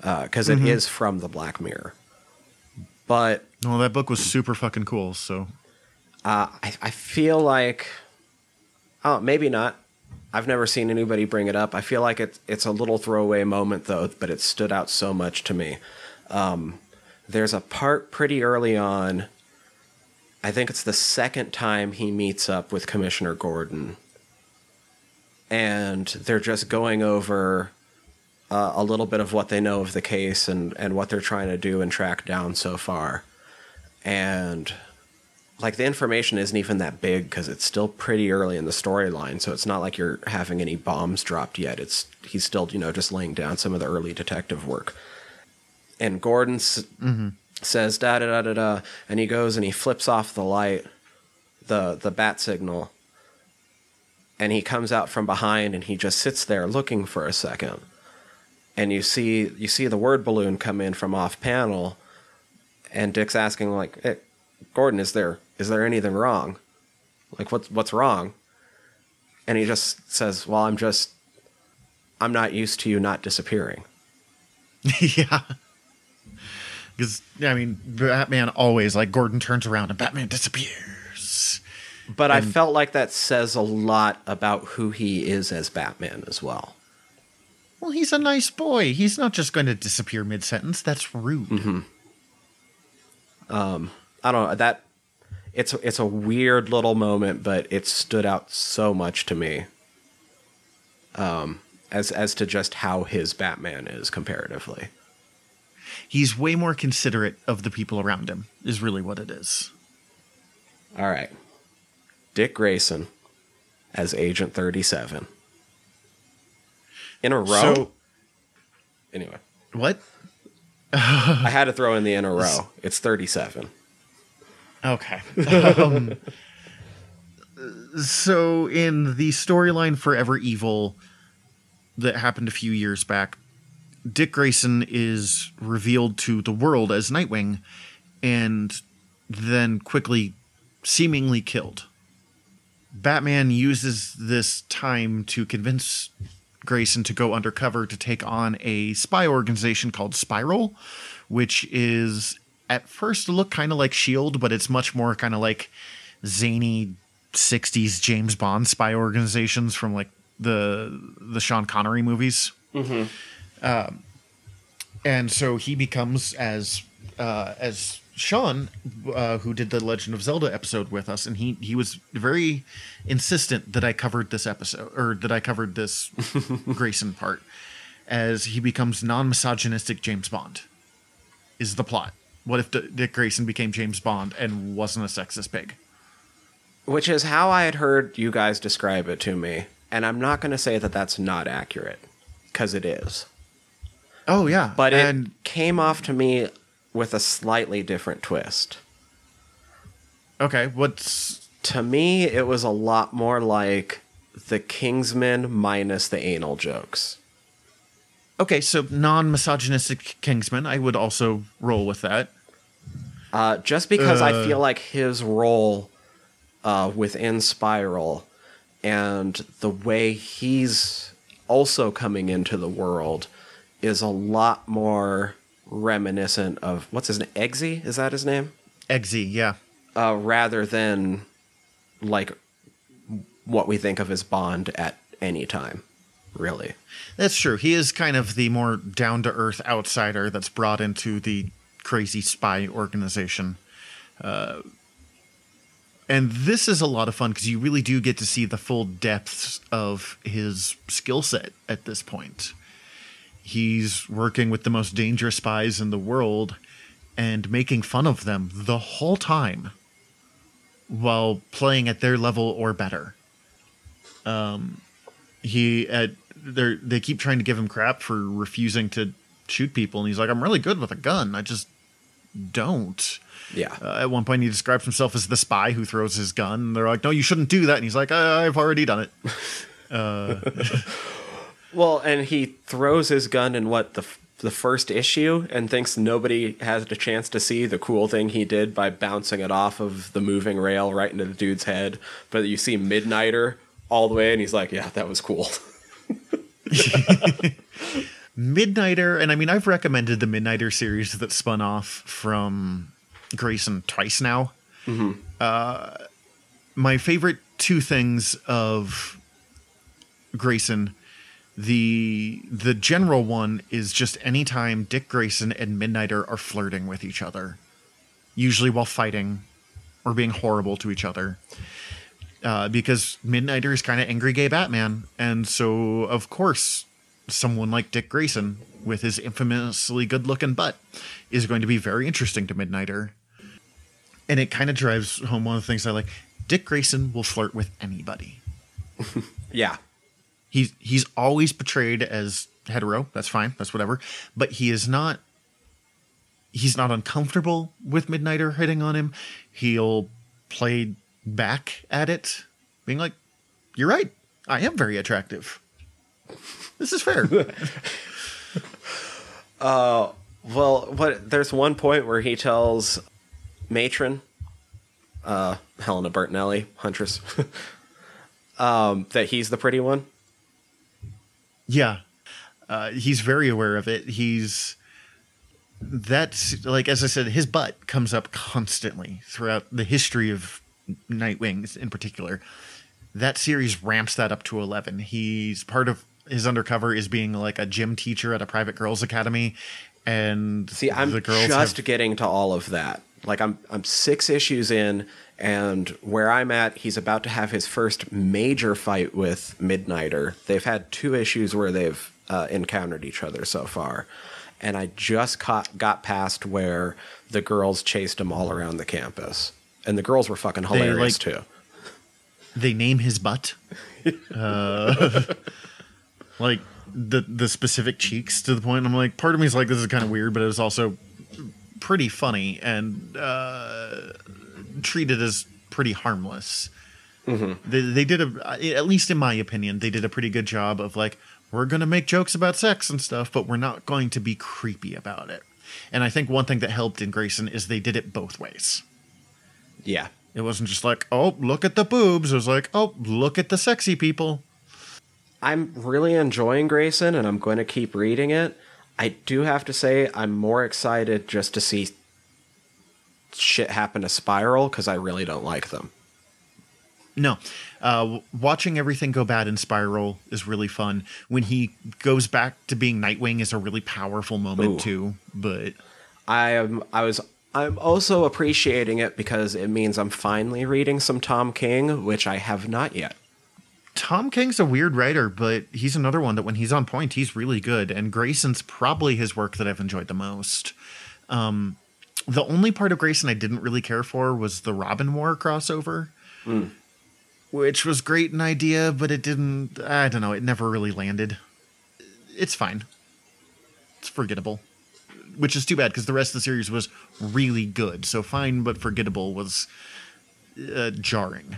because it is from the Black Mirror. But Well, that book was super fucking cool. So uh, I, I feel like oh maybe not. I've never seen anybody bring it up. I feel like it's it's a little throwaway moment though, but it stood out so much to me. Um, there's a part pretty early on. I think it's the second time he meets up with Commissioner Gordon, and they're just going over uh, a little bit of what they know of the case and and what they're trying to do and track down so far, and like the information isn't even that big because it's still pretty early in the storyline so it's not like you're having any bombs dropped yet. It's he's still you know just laying down some of the early detective work. And gordon s- says da da da da da and he goes and he flips off the light the the bat signal and he comes out from behind and he just sits there looking for a second and you see you see the word balloon come in from off panel and dick's asking like hey, Gordon, is there is there anything wrong? Like what's what's wrong? And he just says, "Well, I'm just I'm not used to you not disappearing." yeah. Because, I mean, Batman always, like, Gordon turns around and Batman disappears. But I felt like that says a lot about who he is as Batman as well. Well, he's a nice boy. He's not just going to disappear mid sentence. That's rude. um I don't know that it's it's a weird little moment, but it stood out so much to me. Um, as as to just how his Batman is comparatively. He's way more considerate of the people around him, is really what it is. All right. Dick Grayson as Agent 37. In a row? So- anyway, What? I had to throw in the in a row. It's 37. Okay. um, so, in the storyline Forever Evil that happened a few years back, Dick Grayson is revealed to the world as Nightwing and then quickly, seemingly killed. Batman uses this time to convince Grayson to go undercover to take on a spy organization called Spiral, which is at first look kind of like Shield, but it's much more kind of like zany '60s James Bond spy organizations from like the the Sean Connery movies. Um, and so he becomes as uh, as Sean, uh, who did the Legend of Zelda episode with us, and he he was very insistent that I covered this episode or that I covered this Grayson part, as he becomes non-misogynistic James Bond. Is the plot? What if D- Dick Grayson became James Bond and wasn't a sexist pig? Which is how I had heard you guys describe it to me. And I'm not going to say that that's not accurate, because it is. Oh yeah, But and it came off to me with a slightly different twist. okay, what's To me, it was a lot more like the Kingsman minus the anal jokes. okay? So non-misogynistic Kingsman, I would also roll with that. Uh, just because I Uh. feel like his role uh, within Spiral and the way he's also coming into the world is a lot more reminiscent of what's his name? Eggsy? Is that his name? Eggsy, yeah. Uh, rather than like what we think of as Bond at any time, really. That's true. He is kind of the more down to earth outsider that's brought into the crazy spy organization. Uh, and this is a lot of fun because you really do get to see the full depths of his skill set at this point. He's working with the most dangerous spies in the world and making fun of them the whole time while playing at their level or better. Um, he at they they keep trying to give him crap for refusing to shoot people and he's like i'm really good with a gun i just don't. Yeah. uh, at one point he describes himself as the spy who throws his gun and they're like no you shouldn't do that and he's like I- i've already done it Well, and he throws his gun in what the the first issue and thinks nobody has a chance to see the cool thing he did by bouncing it off of the moving rail right into the dude's head. But you see Midnighter all the way, and he's like, "Yeah, that was cool." midnighter and i mean i've recommended the midnighter series that spun off from grayson twice now uh, my favorite two things of grayson the the general one is just anytime dick grayson and midnighter are flirting with each other usually while fighting or being horrible to each other uh, because Midnighter is kind of angry gay Batman, and so of course someone like Dick Grayson with his infamously good-looking butt is going to be very interesting to Midnighter, and it kind of drives home one of the things I like. Dick Grayson will flirt with anybody. yeah, He's he's always portrayed as hetero. That's fine. That's whatever. But he is not. He's not uncomfortable with Midnighter hitting on him. He'll play back at it, being like, "You're right. I am very attractive. This is fair." well, what? There's one point where he tells Matron, uh, Helena Bertinelli, Huntress, um, that he's the pretty one. Yeah. Uh, he's very aware of it. He's that's like as I said, his butt comes up constantly throughout the history of Nightwings in particular. That series ramps that up to eleven. He's part of his undercover is being like a gym teacher at a private girls academy, and See, I'm the girls just have getting to all of that. Like I'm I'm six issues in, and where I'm at, he's about to have his first major fight with Midnighter. They've had two issues where they've uh, encountered each other so far, and I just caught, got past where the girls chased him all around the campus, and the girls were fucking hilarious like- too. they name his butt. uh, like the the specific cheeks to the point. I'm like, part of me is like, this is kind of weird, but it's also pretty funny and uh, treated as pretty harmless. They, they did a, at least in my opinion, they did a pretty good job of like, we're gonna make jokes about sex and stuff, but we're not going to be creepy about it. And I think one thing that helped in Grayson is they did it both ways. Yeah, It wasn't just like, oh, look at the boobs. It was like, oh, look at the sexy people. I'm really enjoying Grayson, and I'm going to keep reading it. I do have to say, I'm more excited just to see shit happen to Spiral because I really don't like them. No, uh, watching everything go bad in Spiral is really fun. When he goes back to being Nightwing is a really powerful moment Ooh. too. But I am I was I'm also appreciating it because it means I'm finally reading some Tom King, which I have not yet. Tom King's a weird writer, but he's another one that when he's on point, he's really good. And Grayson's probably his work that I've enjoyed the most. Um, the only part of Grayson I didn't really care for was the Robin War crossover, which was great an idea, but it didn't. I don't know. It never really landed. It's fine. It's forgettable, which is too bad because the rest of the series was really good. So fine, but forgettable was uh, jarring.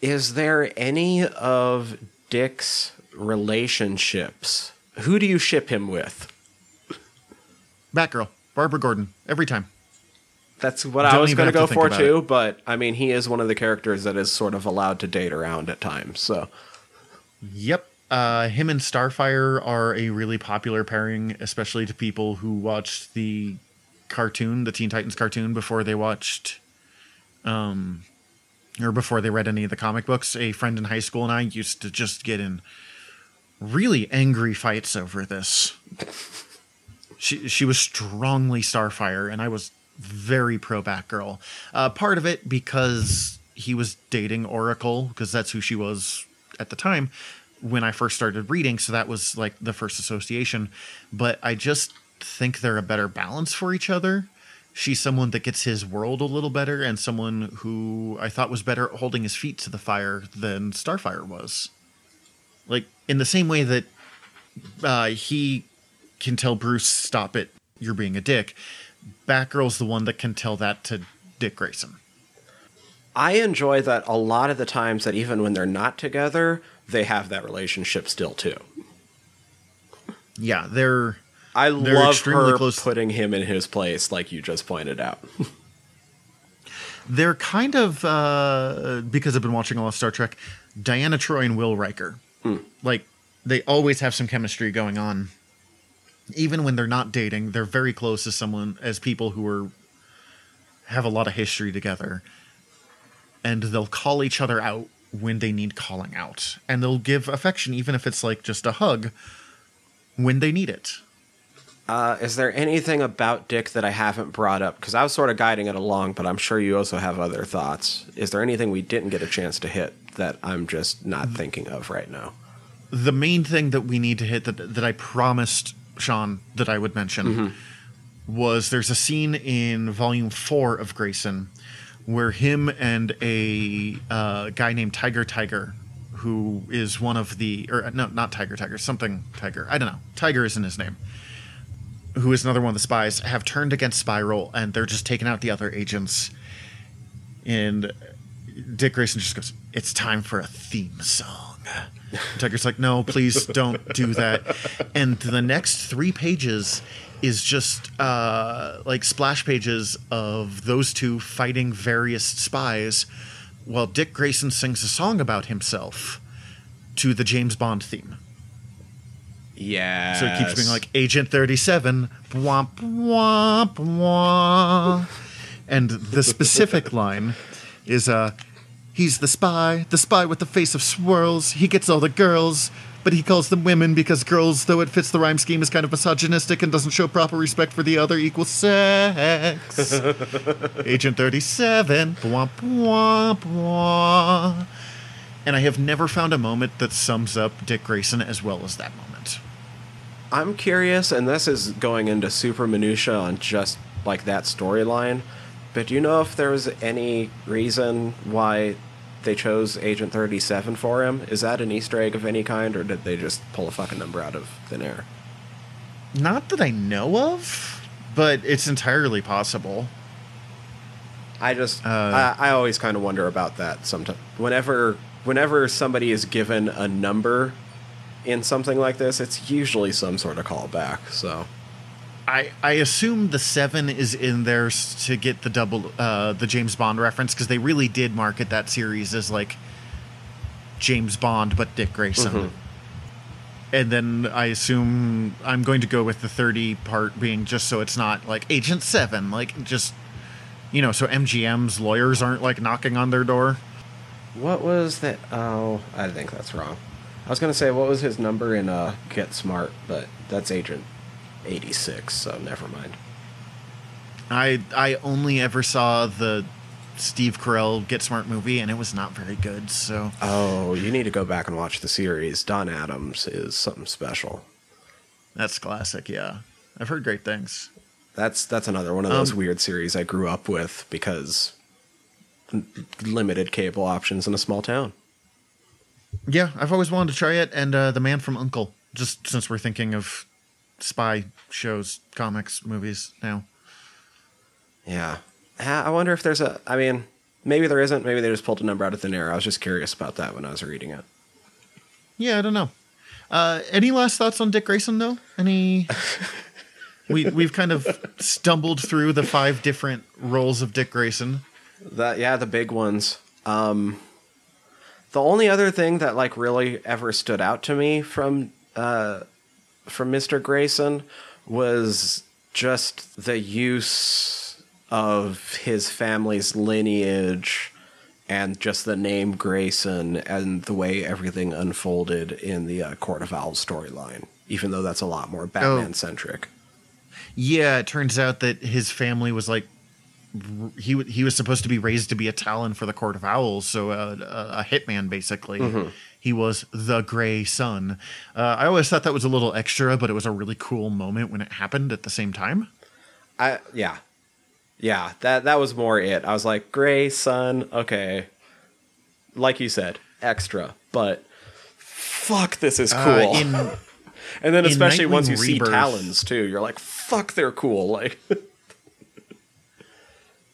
Is there any of Dick's relationships? Who do you ship him with? Batgirl, Barbara Gordon, every time. That's what I Don't was going to go for too, but I mean, he is one of the characters that is sort of allowed to date around at times. So, Yep. Uh, him and Starfire are a really popular pairing, especially to people who watched the cartoon, the Teen Titans cartoon, before they watched, um, or before they read any of the comic books. A friend in high school and I used to just get in really angry fights over this. She she was strongly Starfire, and I was very pro Batgirl. Uh, part of it because he was dating Oracle, because that's who she was at the time when I first started reading. So that was like the first association. But I just think they're a better balance for each other. She's someone that gets his world a little better, and someone who I thought was better at holding his feet to the fire than Starfire was. Like in the same way that uh, he can tell Bruce, "Stop it, you're being a dick." Batgirl's the one that can tell that to Dick Grayson. I enjoy that a lot of the times that even when they're not together, they have that relationship still too. Yeah, they're I They're love extremely her close. putting him in his place, like you just pointed out. they're kind of uh, because I've been watching a lot of Star Trek. Deanna Troi and Will Riker, like they always have some chemistry going on. Even when they're not dating, they're very close to someone as people who are have a lot of history together, and they'll call each other out when they need calling out, and they'll give affection even if it's like just a hug when they need it. Uh, is there anything about Dick that I haven't brought up? Because I was sort of guiding it along, but I'm sure you also have other thoughts. Is there anything we didn't get a chance to hit that I'm just not thinking of right now? the main thing that we need to hit that that I promised Sean that I would mention was there's a scene in volume four of Grayson where him and a uh, guy named Tiger Tiger, who is one of the or no, not Tiger Tiger, something Tiger, I don't know, Tiger isn't his name. Who is another one of the spies? Have turned against Spyral, and they're just taking out the other agents. And Dick Grayson just goes, "It's time for a theme song." Tiger's like, "No, please don't do that." And the next three pages is just uh, like splash pages of those two fighting various spies, while Dick Grayson sings a song about himself to the James Bond theme. Yeah. So it keeps being like Agent 37, womp, womp, womp. And the specific line is uh, He's the spy, the spy with the face of swirls. He gets all the girls, but he calls them women because girls, though it fits the rhyme scheme, is kind of misogynistic and doesn't show proper respect for the other equal sex. Agent 37, womp, womp, womp. And I have never found a moment that sums up Dick Grayson as well as that moment. I'm curious, and this is going into super minutia on just like that storyline. But do you know if there was any reason why they chose Agent 37 for him? Is that an Easter egg of any kind, or did they just pull a fucking number out of thin air? Not that I know of, but it's entirely possible. I just, Uh, I, I always kind of wonder about that. Sometimes, whenever, whenever somebody is given a number in something like this, it's usually some sort of callback. So, I, I assume the seven is in there to get the double uh, the James Bond reference because they really did market that series as like James Bond but Dick Grayson. Mhm. And then I assume I'm going to go with the thirty part being just so it's not like Agent Seven, like just You know, so MGM's lawyers aren't like knocking on their door. What was that? Oh, I think that's wrong. I was gonna say what was his number in uh, Get Smart, but that's Agent eighty six, so never mind. I I only ever saw the Steve Carell Get Smart movie, and it was not very good. So Oh, you need to go back and watch the series. Don Adams is something special. that's classic. Yeah, I've heard great things. That's that's another one of those Um, weird series I grew up with because limited cable options in a small town. Yeah, I've always wanted to try it, and uh, the Man from Uncle. Just since we're thinking of spy shows, comics, movies now. Yeah, Ah, I wonder if there's a. I mean, maybe there isn't. Maybe they just pulled a number out of thin air. I was just curious about that when I was reading it. Yeah, I don't know. Uh, any last thoughts on Dick Grayson though? Any? we we've kind of stumbled through the five different roles of Dick Grayson. That yeah, the big ones. Um, the only other thing that like really ever stood out to me from uh, from Mr. Grayson was just the use of his family's lineage and just the name Grayson and the way everything unfolded in the uh, Court of Owls storyline. Even though that's a lot more Batman centric. Yeah, it turns out that his family was like he w- he was supposed to be raised to be a Talon for the Court of Owls, so uh, a, a hitman basically. He was the Gray Son. Uh, I always thought that was a little extra, but it was a really cool moment when it happened at the same time. I yeah. Yeah, that that was more it. I was like, Gray Son, okay. Like you said, extra, but fuck this is cool. Uh, in and then especially once you see Talons too, you're like, fuck they're cool. Like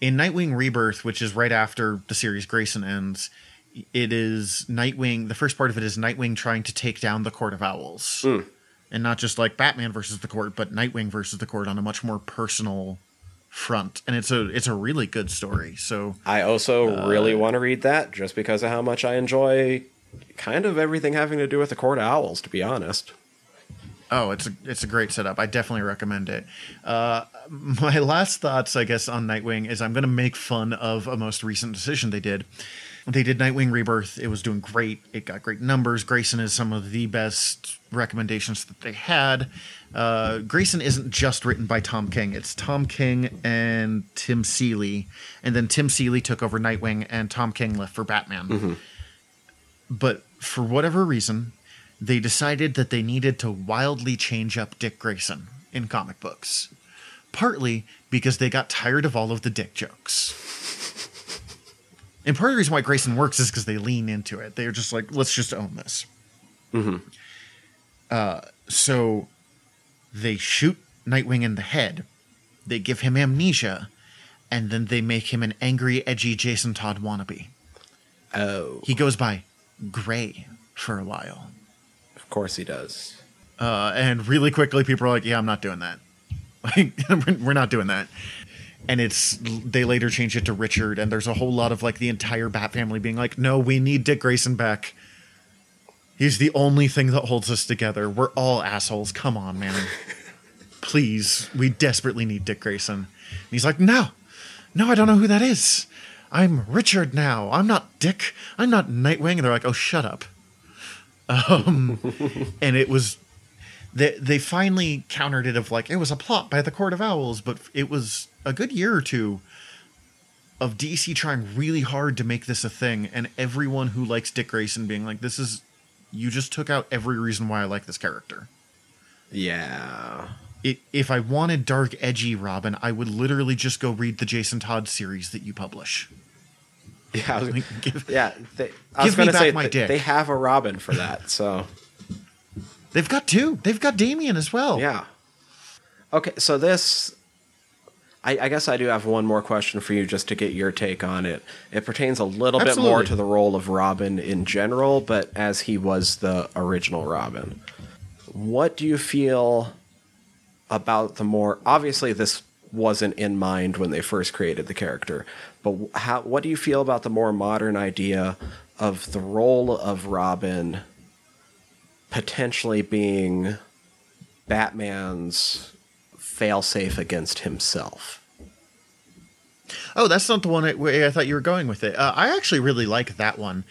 in Nightwing Rebirth, which is right after the series Grayson ends, it is Nightwing. The first part of it is Nightwing trying to take down the Court of Owls, and not just like Batman versus the Court, but Nightwing versus the Court on a much more personal front. And it's a it's a really good story. So I also Uh, really want to read that just because of how much I enjoy kind of everything having to do with the Court of Owls, to be honest. Oh, it's a it's a great setup. I definitely recommend it. Uh, my last thoughts, I guess, on Nightwing is I'm going to make fun of a most recent decision they did. They did Nightwing Rebirth. It was doing great. It got great numbers. Grayson is some of the best recommendations that they had. Uh, Grayson isn't just written by Tom King. It's Tom King and Tim Seeley, and then Tim Seeley took over Nightwing, and Tom King left for Batman but for whatever reason, they decided that they needed to wildly change up Dick Grayson in comic books. Partly because they got tired of all of the dick jokes. And part of the reason why Grayson works is because they lean into it. They're just like, let's just own this. Uh, so they shoot Nightwing in the head, they give him amnesia, and then they make him an angry, edgy Jason Todd wannabe. Oh, He goes by Gray for a while. Of course he does. Uh, and really quickly, people are like, "Yeah, I'm not doing that. Like, we're- not doing that." And it's they later changed it to Richard, and there's a whole lot of like the entire Bat family being like, "No, we need Dick Grayson back. He's the only thing that holds us together. We're all assholes. Come on, man. Please, we desperately need Dick Grayson." And he's like, "No, no, I don't know who that is. I'm Richard now. I'm not Dick. I'm not Nightwing." And they're like, "Oh, shut up." Um, and it was they they finally countered it of like it was a plot by the Court of Owls, but it was a good year or two of DC trying really hard to make this a thing, and everyone who likes Dick Grayson being like, "This is you just took out every reason why I like this character." Yeah. It, if I wanted dark, edgy Robin, I would literally just go read the Jason Todd series that you publish. Yeah, I was, give- yeah. They, I was going to say my th- dick. they have a Robin for that. So They've got two. They've got Damian as well. yeah. Okay, so this, I, I guess I do have one more question for you, just to get your take on it. It pertains a little bit more to the role of Robin in general, but as he was the original Robin, what do you feel about the more obviously this wasn't in mind when they first created the character but how what do you feel about the more modern idea of the role of robin potentially being batman's failsafe against himself Oh, that's not the one I, I thought you were going with it. Uh, I actually really like that one.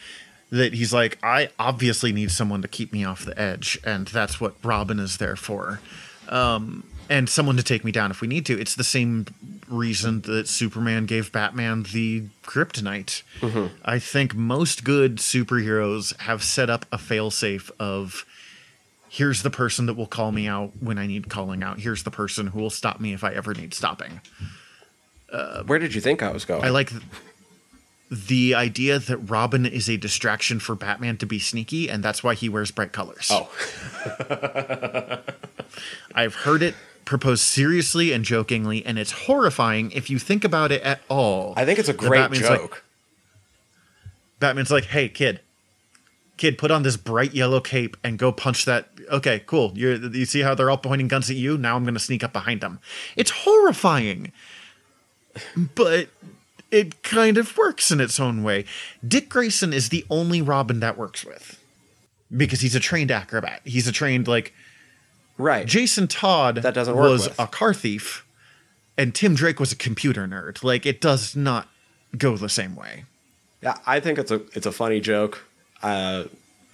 That he's like, I obviously need someone to keep me off the edge, and that's what Robin is there for. Um, and someone to take me down if we need to. It's the same reason that Superman gave Batman the kryptonite. Mm-hmm. I think most good superheroes have set up a failsafe of here's the person that will call me out when I need calling out. Here's the person who will stop me if I ever need stopping. Uh, Where did you think I was going? I like th- the idea that Robin is a distraction for Batman to be sneaky, and that's why he wears bright colors. oh, I've heard it proposed seriously and jokingly, and it's horrifying if you think about it at all. I think it's a great Batman's like- joke. Batman's like, "Hey, kid, kid, put on this bright yellow cape and go punch that." Okay, cool. You you see how they're all pointing guns at you? Now I'm going to sneak up behind them. It's horrifying, but it kind of works in its own way. Dick Grayson is the only Robin that works with because he's a trained acrobat. He's a trained like right. Jason Todd That doesn't work was with. a car thief, and Tim Drake was a computer nerd. Like it does not go the same way. Yeah, I think it's a it's a funny joke. Uh,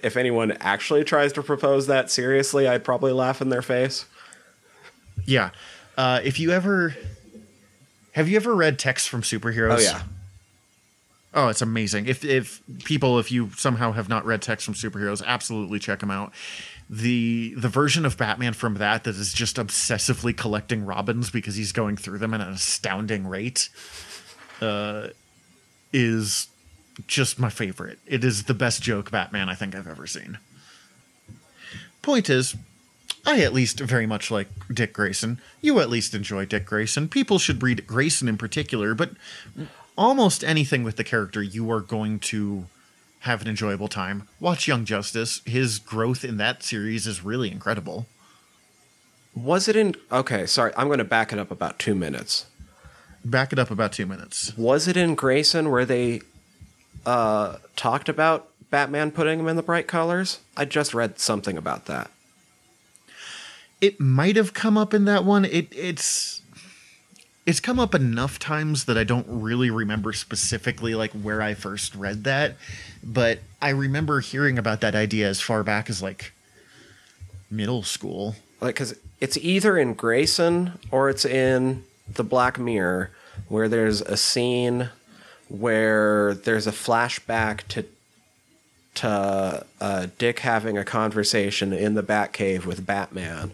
if anyone actually tries to propose that seriously, I'd probably laugh in their face. Yeah. Uh, if you ever have you ever read texts from superheroes? Oh yeah, Oh, it's amazing. If if people, if you somehow have not read texts from superheroes, absolutely check them out. The the version of Batman from that that is just obsessively collecting Robins because he's going through them at an astounding rate, uh, is just my favorite. It is the best joke Batman I think I've ever seen. Point is, I at least very much like Dick Grayson. You at least enjoy Dick Grayson. People should read Grayson in particular, but almost anything with the character, you are going to have an enjoyable time. Watch Young Justice. His growth in that series is really incredible. was it in? Okay, sorry, I'm going to back it up about two minutes. Back it up about two minutes. Was it in Grayson where they uh, talked about Batman putting him in the bright colors? I just read something about that. It might have come up in that one. It it's it's come up enough times that I don't really remember specifically like where I first read that, but I remember hearing about that idea as far back as like middle school. like because it's either in Grayson or it's in the Black Mirror, where there's a scene where there's a flashback to to uh, Dick having a conversation in the Batcave with Batman,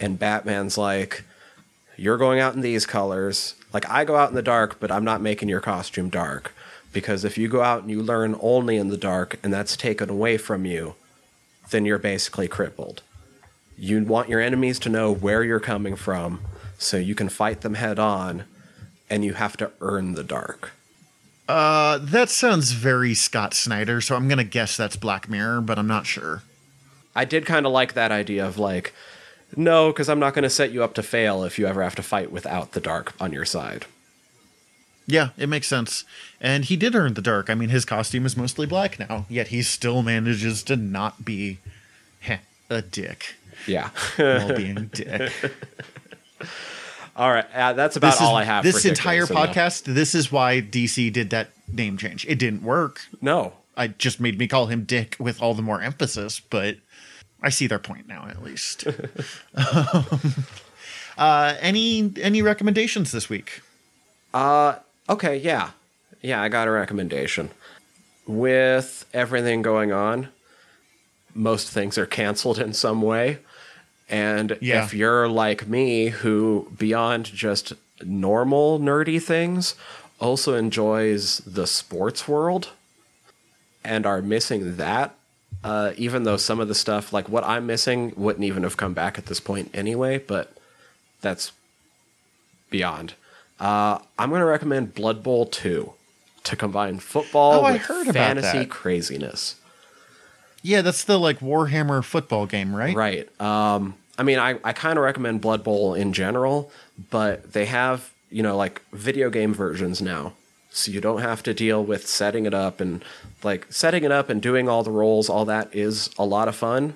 and Batman's like, "You're going out in these colors. Like I go out in the dark, but I'm not making your costume dark." Because if you go out and you learn only in the dark and that's taken away from you, then you're basically crippled. You want your enemies to know where you're coming from so you can fight them head on, and you have to earn the dark. Uh, that sounds very Scott Snyder, so I'm gonna guess that's Black Mirror, but I'm not sure. I did kind of like that idea of like, no, because I'm not going to set you up to fail if you ever have to fight without the dark on your side. Yeah, it makes sense. And he did earn the dark. I mean, his costume is mostly black now, yet he still manages to not be heh, a dick Yeah. while being dick. all right. Uh, that's about this all I have. This entire though. podcast, this is why DC did that name change. It didn't work. No. I just made me call him Dick with all the more emphasis, but I see their point now at least. uh, any any recommendations this week? Uh, okay, yeah. Yeah, I got a recommendation. With everything going on, most things are canceled in some way. And Yeah. if you're like me, who beyond just normal nerdy things, also enjoys the sports world and are missing that, uh, even though some of the stuff, like what I'm missing, wouldn't even have come back at this point anyway, but that's beyond. Uh, I'm going to recommend Blood Bowl 2 to combine football Oh, I with heard about fantasy craziness. Yeah, that's the like Warhammer football game, right? Right. Um, I mean, I, I kind of recommend Blood Bowl in general, but they have, you know, like video game versions now. So you don't have to deal with setting it up and like setting it up and doing all the roles, all that is a lot of fun.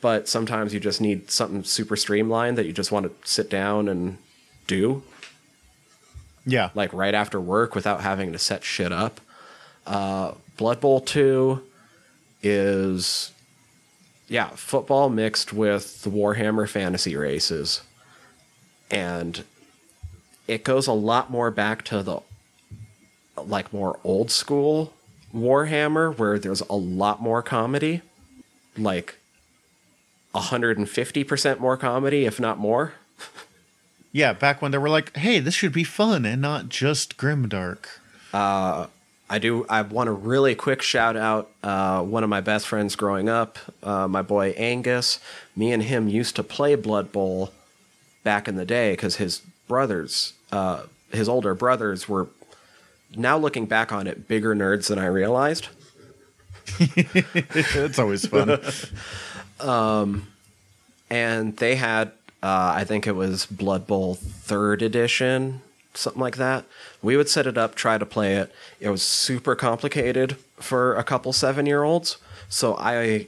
But sometimes you just need something super streamlined that you just want to sit down and do. Yeah. like right after work without having to set shit up. Uh, Blood Bowl 2 is, yeah, football mixed with the Warhammer fantasy races. And it goes a lot more back to the, like, more old school Warhammer where there's a lot more comedy. Like, 150% more comedy, if not more. Yeah, back when they were like, "Hey, this should be fun and not just grimdark." I do. I want to really quick shout out uh, one of my best friends growing up, uh, my boy Angus. Me and him used to play Blood Bowl back in the day because his brothers, uh, his older brothers, were now looking back on it bigger nerds than I realized. it's always fun. um, and they had uh, I think it was Blood Bowl third edition, something like that. We would set it up, try to play it. It was super complicated for a couple seven year olds, so I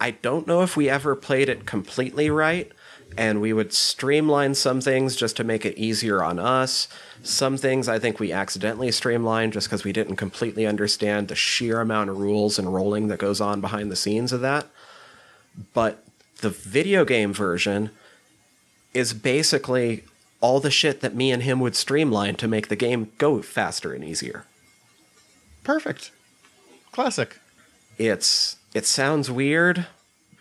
I don't know if we ever played it completely right. And we would streamline some things just to make it easier on us. Some things I think we accidentally streamlined just because we didn't completely understand the sheer amount of rules and rolling that goes on behind the scenes of that but the video game version is basically all the shit that me and him would streamline to make the game go faster and easier. Perfect. Classic. It's it sounds weird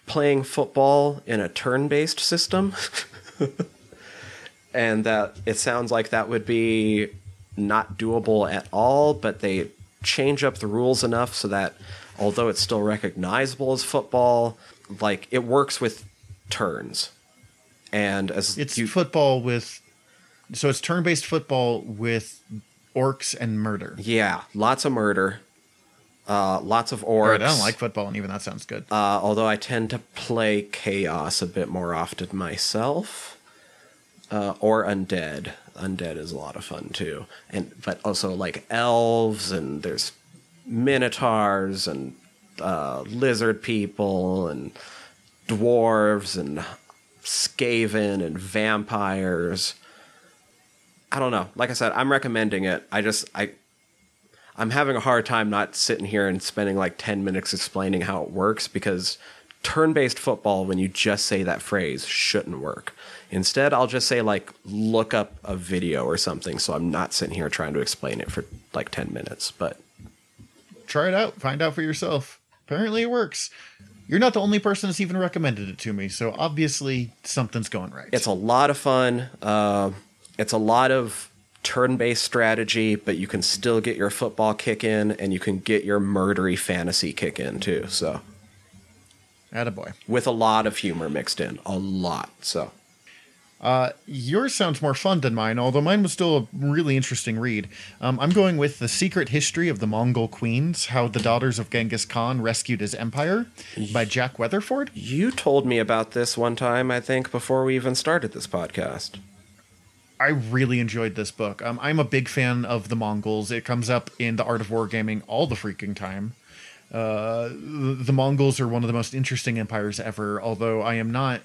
playing football in a turn-based system. and that it sounds like that would be not doable at all, but they change up the rules enough so that although it's still recognizable as football, like it works with turns. And as It's you, football with, so it's turn-based football with orcs and murder. yeah, lots of murder, uh, lots of Or orcs. I don't like football, and even that sounds good. Uh, although I tend to play chaos a bit more often myself, uh, or undead. Undead is a lot of fun too, and but also like elves and there's minotaurs and uh, lizard people and dwarves and skaven and vampires. I don't know. Like I said, I'm recommending it. I just I I'm having a hard time not sitting here and spending like 10 minutes explaining how it works because turn based football, when you just say that phrase, shouldn't work. Instead, I'll just say, like, look up a video or something so I'm not sitting here trying to explain it for like 10 minutes. But Try it out. Find out for yourself. Apparently, it works. You're not the only person that's even recommended it to me, so obviously something's going right. it's a lot of fun. Uh, it's a lot of turn based strategy, but you can still get your football kick in and you can get your murdery fantasy kick in too. So, Attaboy. with a lot of humor mixed in. A lot. So. Uh, yours sounds more fun than mine, although mine was still a really interesting read. Um, I'm going with The Secret History of the Mongol Queens How the Daughters of Genghis Khan Rescued His Empire by Jack Weatherford. You told me about this one time, I think, before we even started this podcast. I really enjoyed this book. Um, I'm a big fan of the Mongols. It comes up in the Art of Wargaming all the freaking time. Uh, the, the Mongols are one of the most interesting empires ever, although I am not.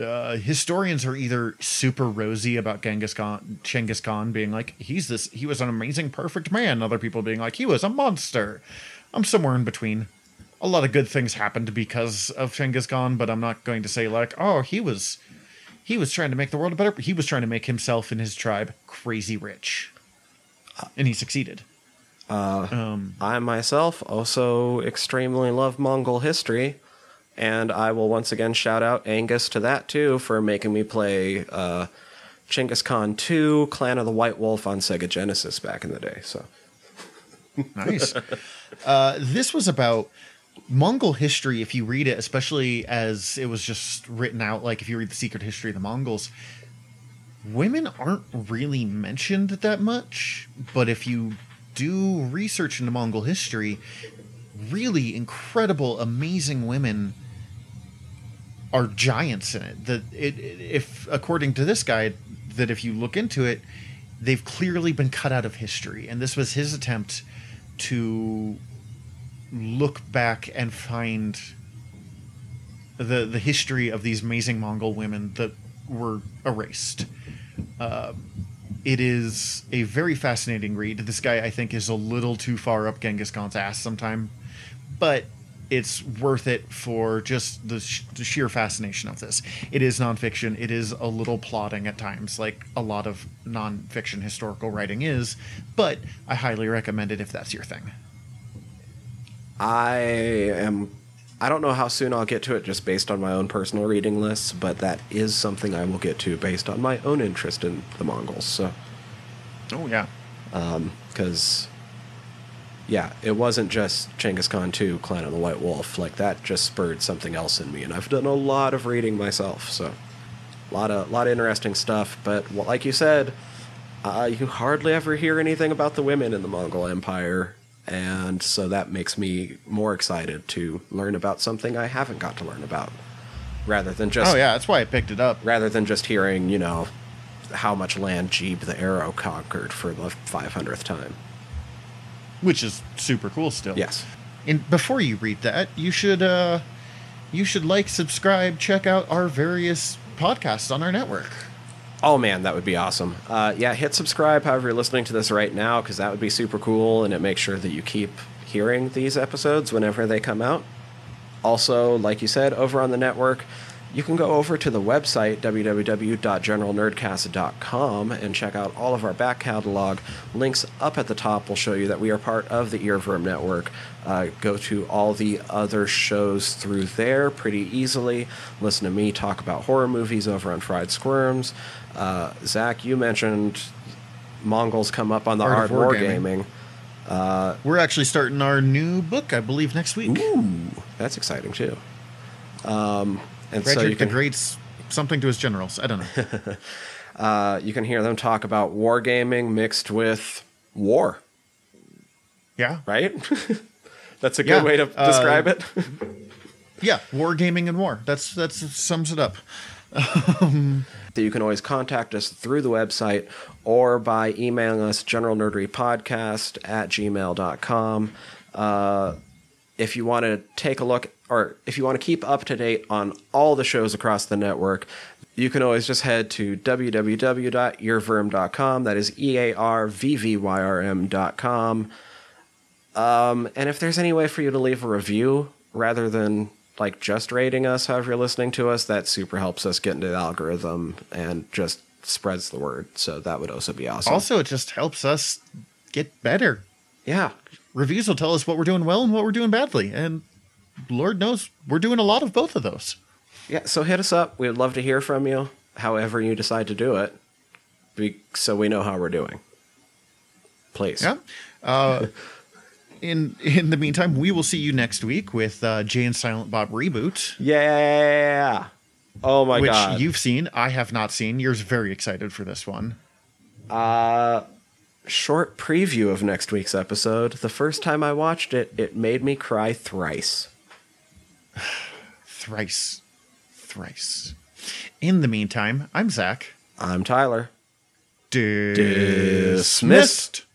Uh, historians are either super rosy about Genghis Khan, Genghis Khan being like he's this, he was an amazing, perfect man. Other people being like he was a monster. I'm somewhere in between. A lot of good things happened because of Genghis Khan, but I'm not going to say like, oh, he was he was trying to make the world a better he was trying to make himself and his tribe crazy rich. And he succeeded. Um, I myself also extremely love Mongol history, and I will once again shout out Angus to that too for making me play uh, Genghis Khan 2 Clan of the White Wolf on Sega Genesis back in the day. So, nice. Uh, this was about mongol history if you read it especially as it was just written out like if you read the secret history of the mongols women aren't really mentioned that much. But if you do research into mongol history really incredible amazing women are giants in it. That it if according to this guy that if you look into it they've clearly been cut out of history. And this was his attempt to look back and find the the history of these amazing Mongol women that were erased. Uh, it is a very fascinating read. This guy, I think, is a little too far up Genghis Khan's ass sometime, but it's worth it for just the, sh- the sheer fascination of this. It is nonfiction. It is a little plotting at times, like a lot of nonfiction historical writing is, but I highly recommend it if that's your thing. I am. I don't know how soon I'll get to it just based on my own personal reading lists, but that is something I will get to based on my own interest in the Mongols. So, Oh yeah, because, yeah, it wasn't just Genghis Khan 2, Clan of the White Wolf. Like, that just spurred something else in me, and I've done a lot of reading myself, so. A lot of, lot of interesting stuff, but like you said, uh, you hardly ever hear anything about the women in the Mongol Empire, and so that makes me more excited to learn about something I haven't got to learn about, rather than just oh yeah, that's why I picked it up. rather than just hearing, you know, how much land Jebe the Arrow conquered for the 500th time. which is super cool still. Yes. And before you read that, you should uh you should like, subscribe, check out our various podcasts on our network. Oh man, that would be awesome. Uh, yeah, hit subscribe however you're listening to this right now because that would be super cool and it makes sure that you keep hearing these episodes whenever they come out. Also, like you said, over on the network, you can go over to the website www.generalnerdcast.com and check out all of our back catalog. Links up at the top will show you that we are part of the Earwyrm Network. Uh, go to all the other shows through there pretty easily. Listen to me talk about horror movies over on Fried Squirms. Uh, Zach, you mentioned Mongols come up on the Art of Wargaming. Wargaming. We're actually starting our new book, I believe, next week. Ooh, that's exciting too. Um, and Frederick so you can the Great's something to his generals. I don't know. uh, you can hear them talk about wargaming mixed with war, yeah. right? that's a good Yeah, way to uh, describe it. Yeah. War gaming and war. That's that's sums it up. that you can always contact us through the website or by emailing us generalnerderypodcast at gmail.com. Uh, if you want to take a look or if you want to keep up to date on all the shows across the network, you can always just head to www.earwyrm.com. That is E A R V V Y R M.com. Um, and if there's any way for you to leave a review rather than like just rating us, however you're listening to us, that super helps us get into the algorithm and just spreads the word. So that would also be awesome. Also, it just helps us get better. yeah. Reviews will tell us what we're doing well and what we're doing badly, and Lord knows we're doing a lot of both of those. Yeah. So hit us up. We would love to hear from you, however you decide to do it, be, so we know how we're doing. Please. Yeah. Uh, in in the meantime, we will see you next week with uh, Jay and Silent Bob reboot, Yeah. Oh my which god. you've seen. I have not seen. You're very excited for this one. Uh, short preview of next week's episode. The first time I watched it, it made me cry thrice. Thrice, thrice. In the meantime, I'm Zach. I'm Tyler. Dismissed. Dismissed.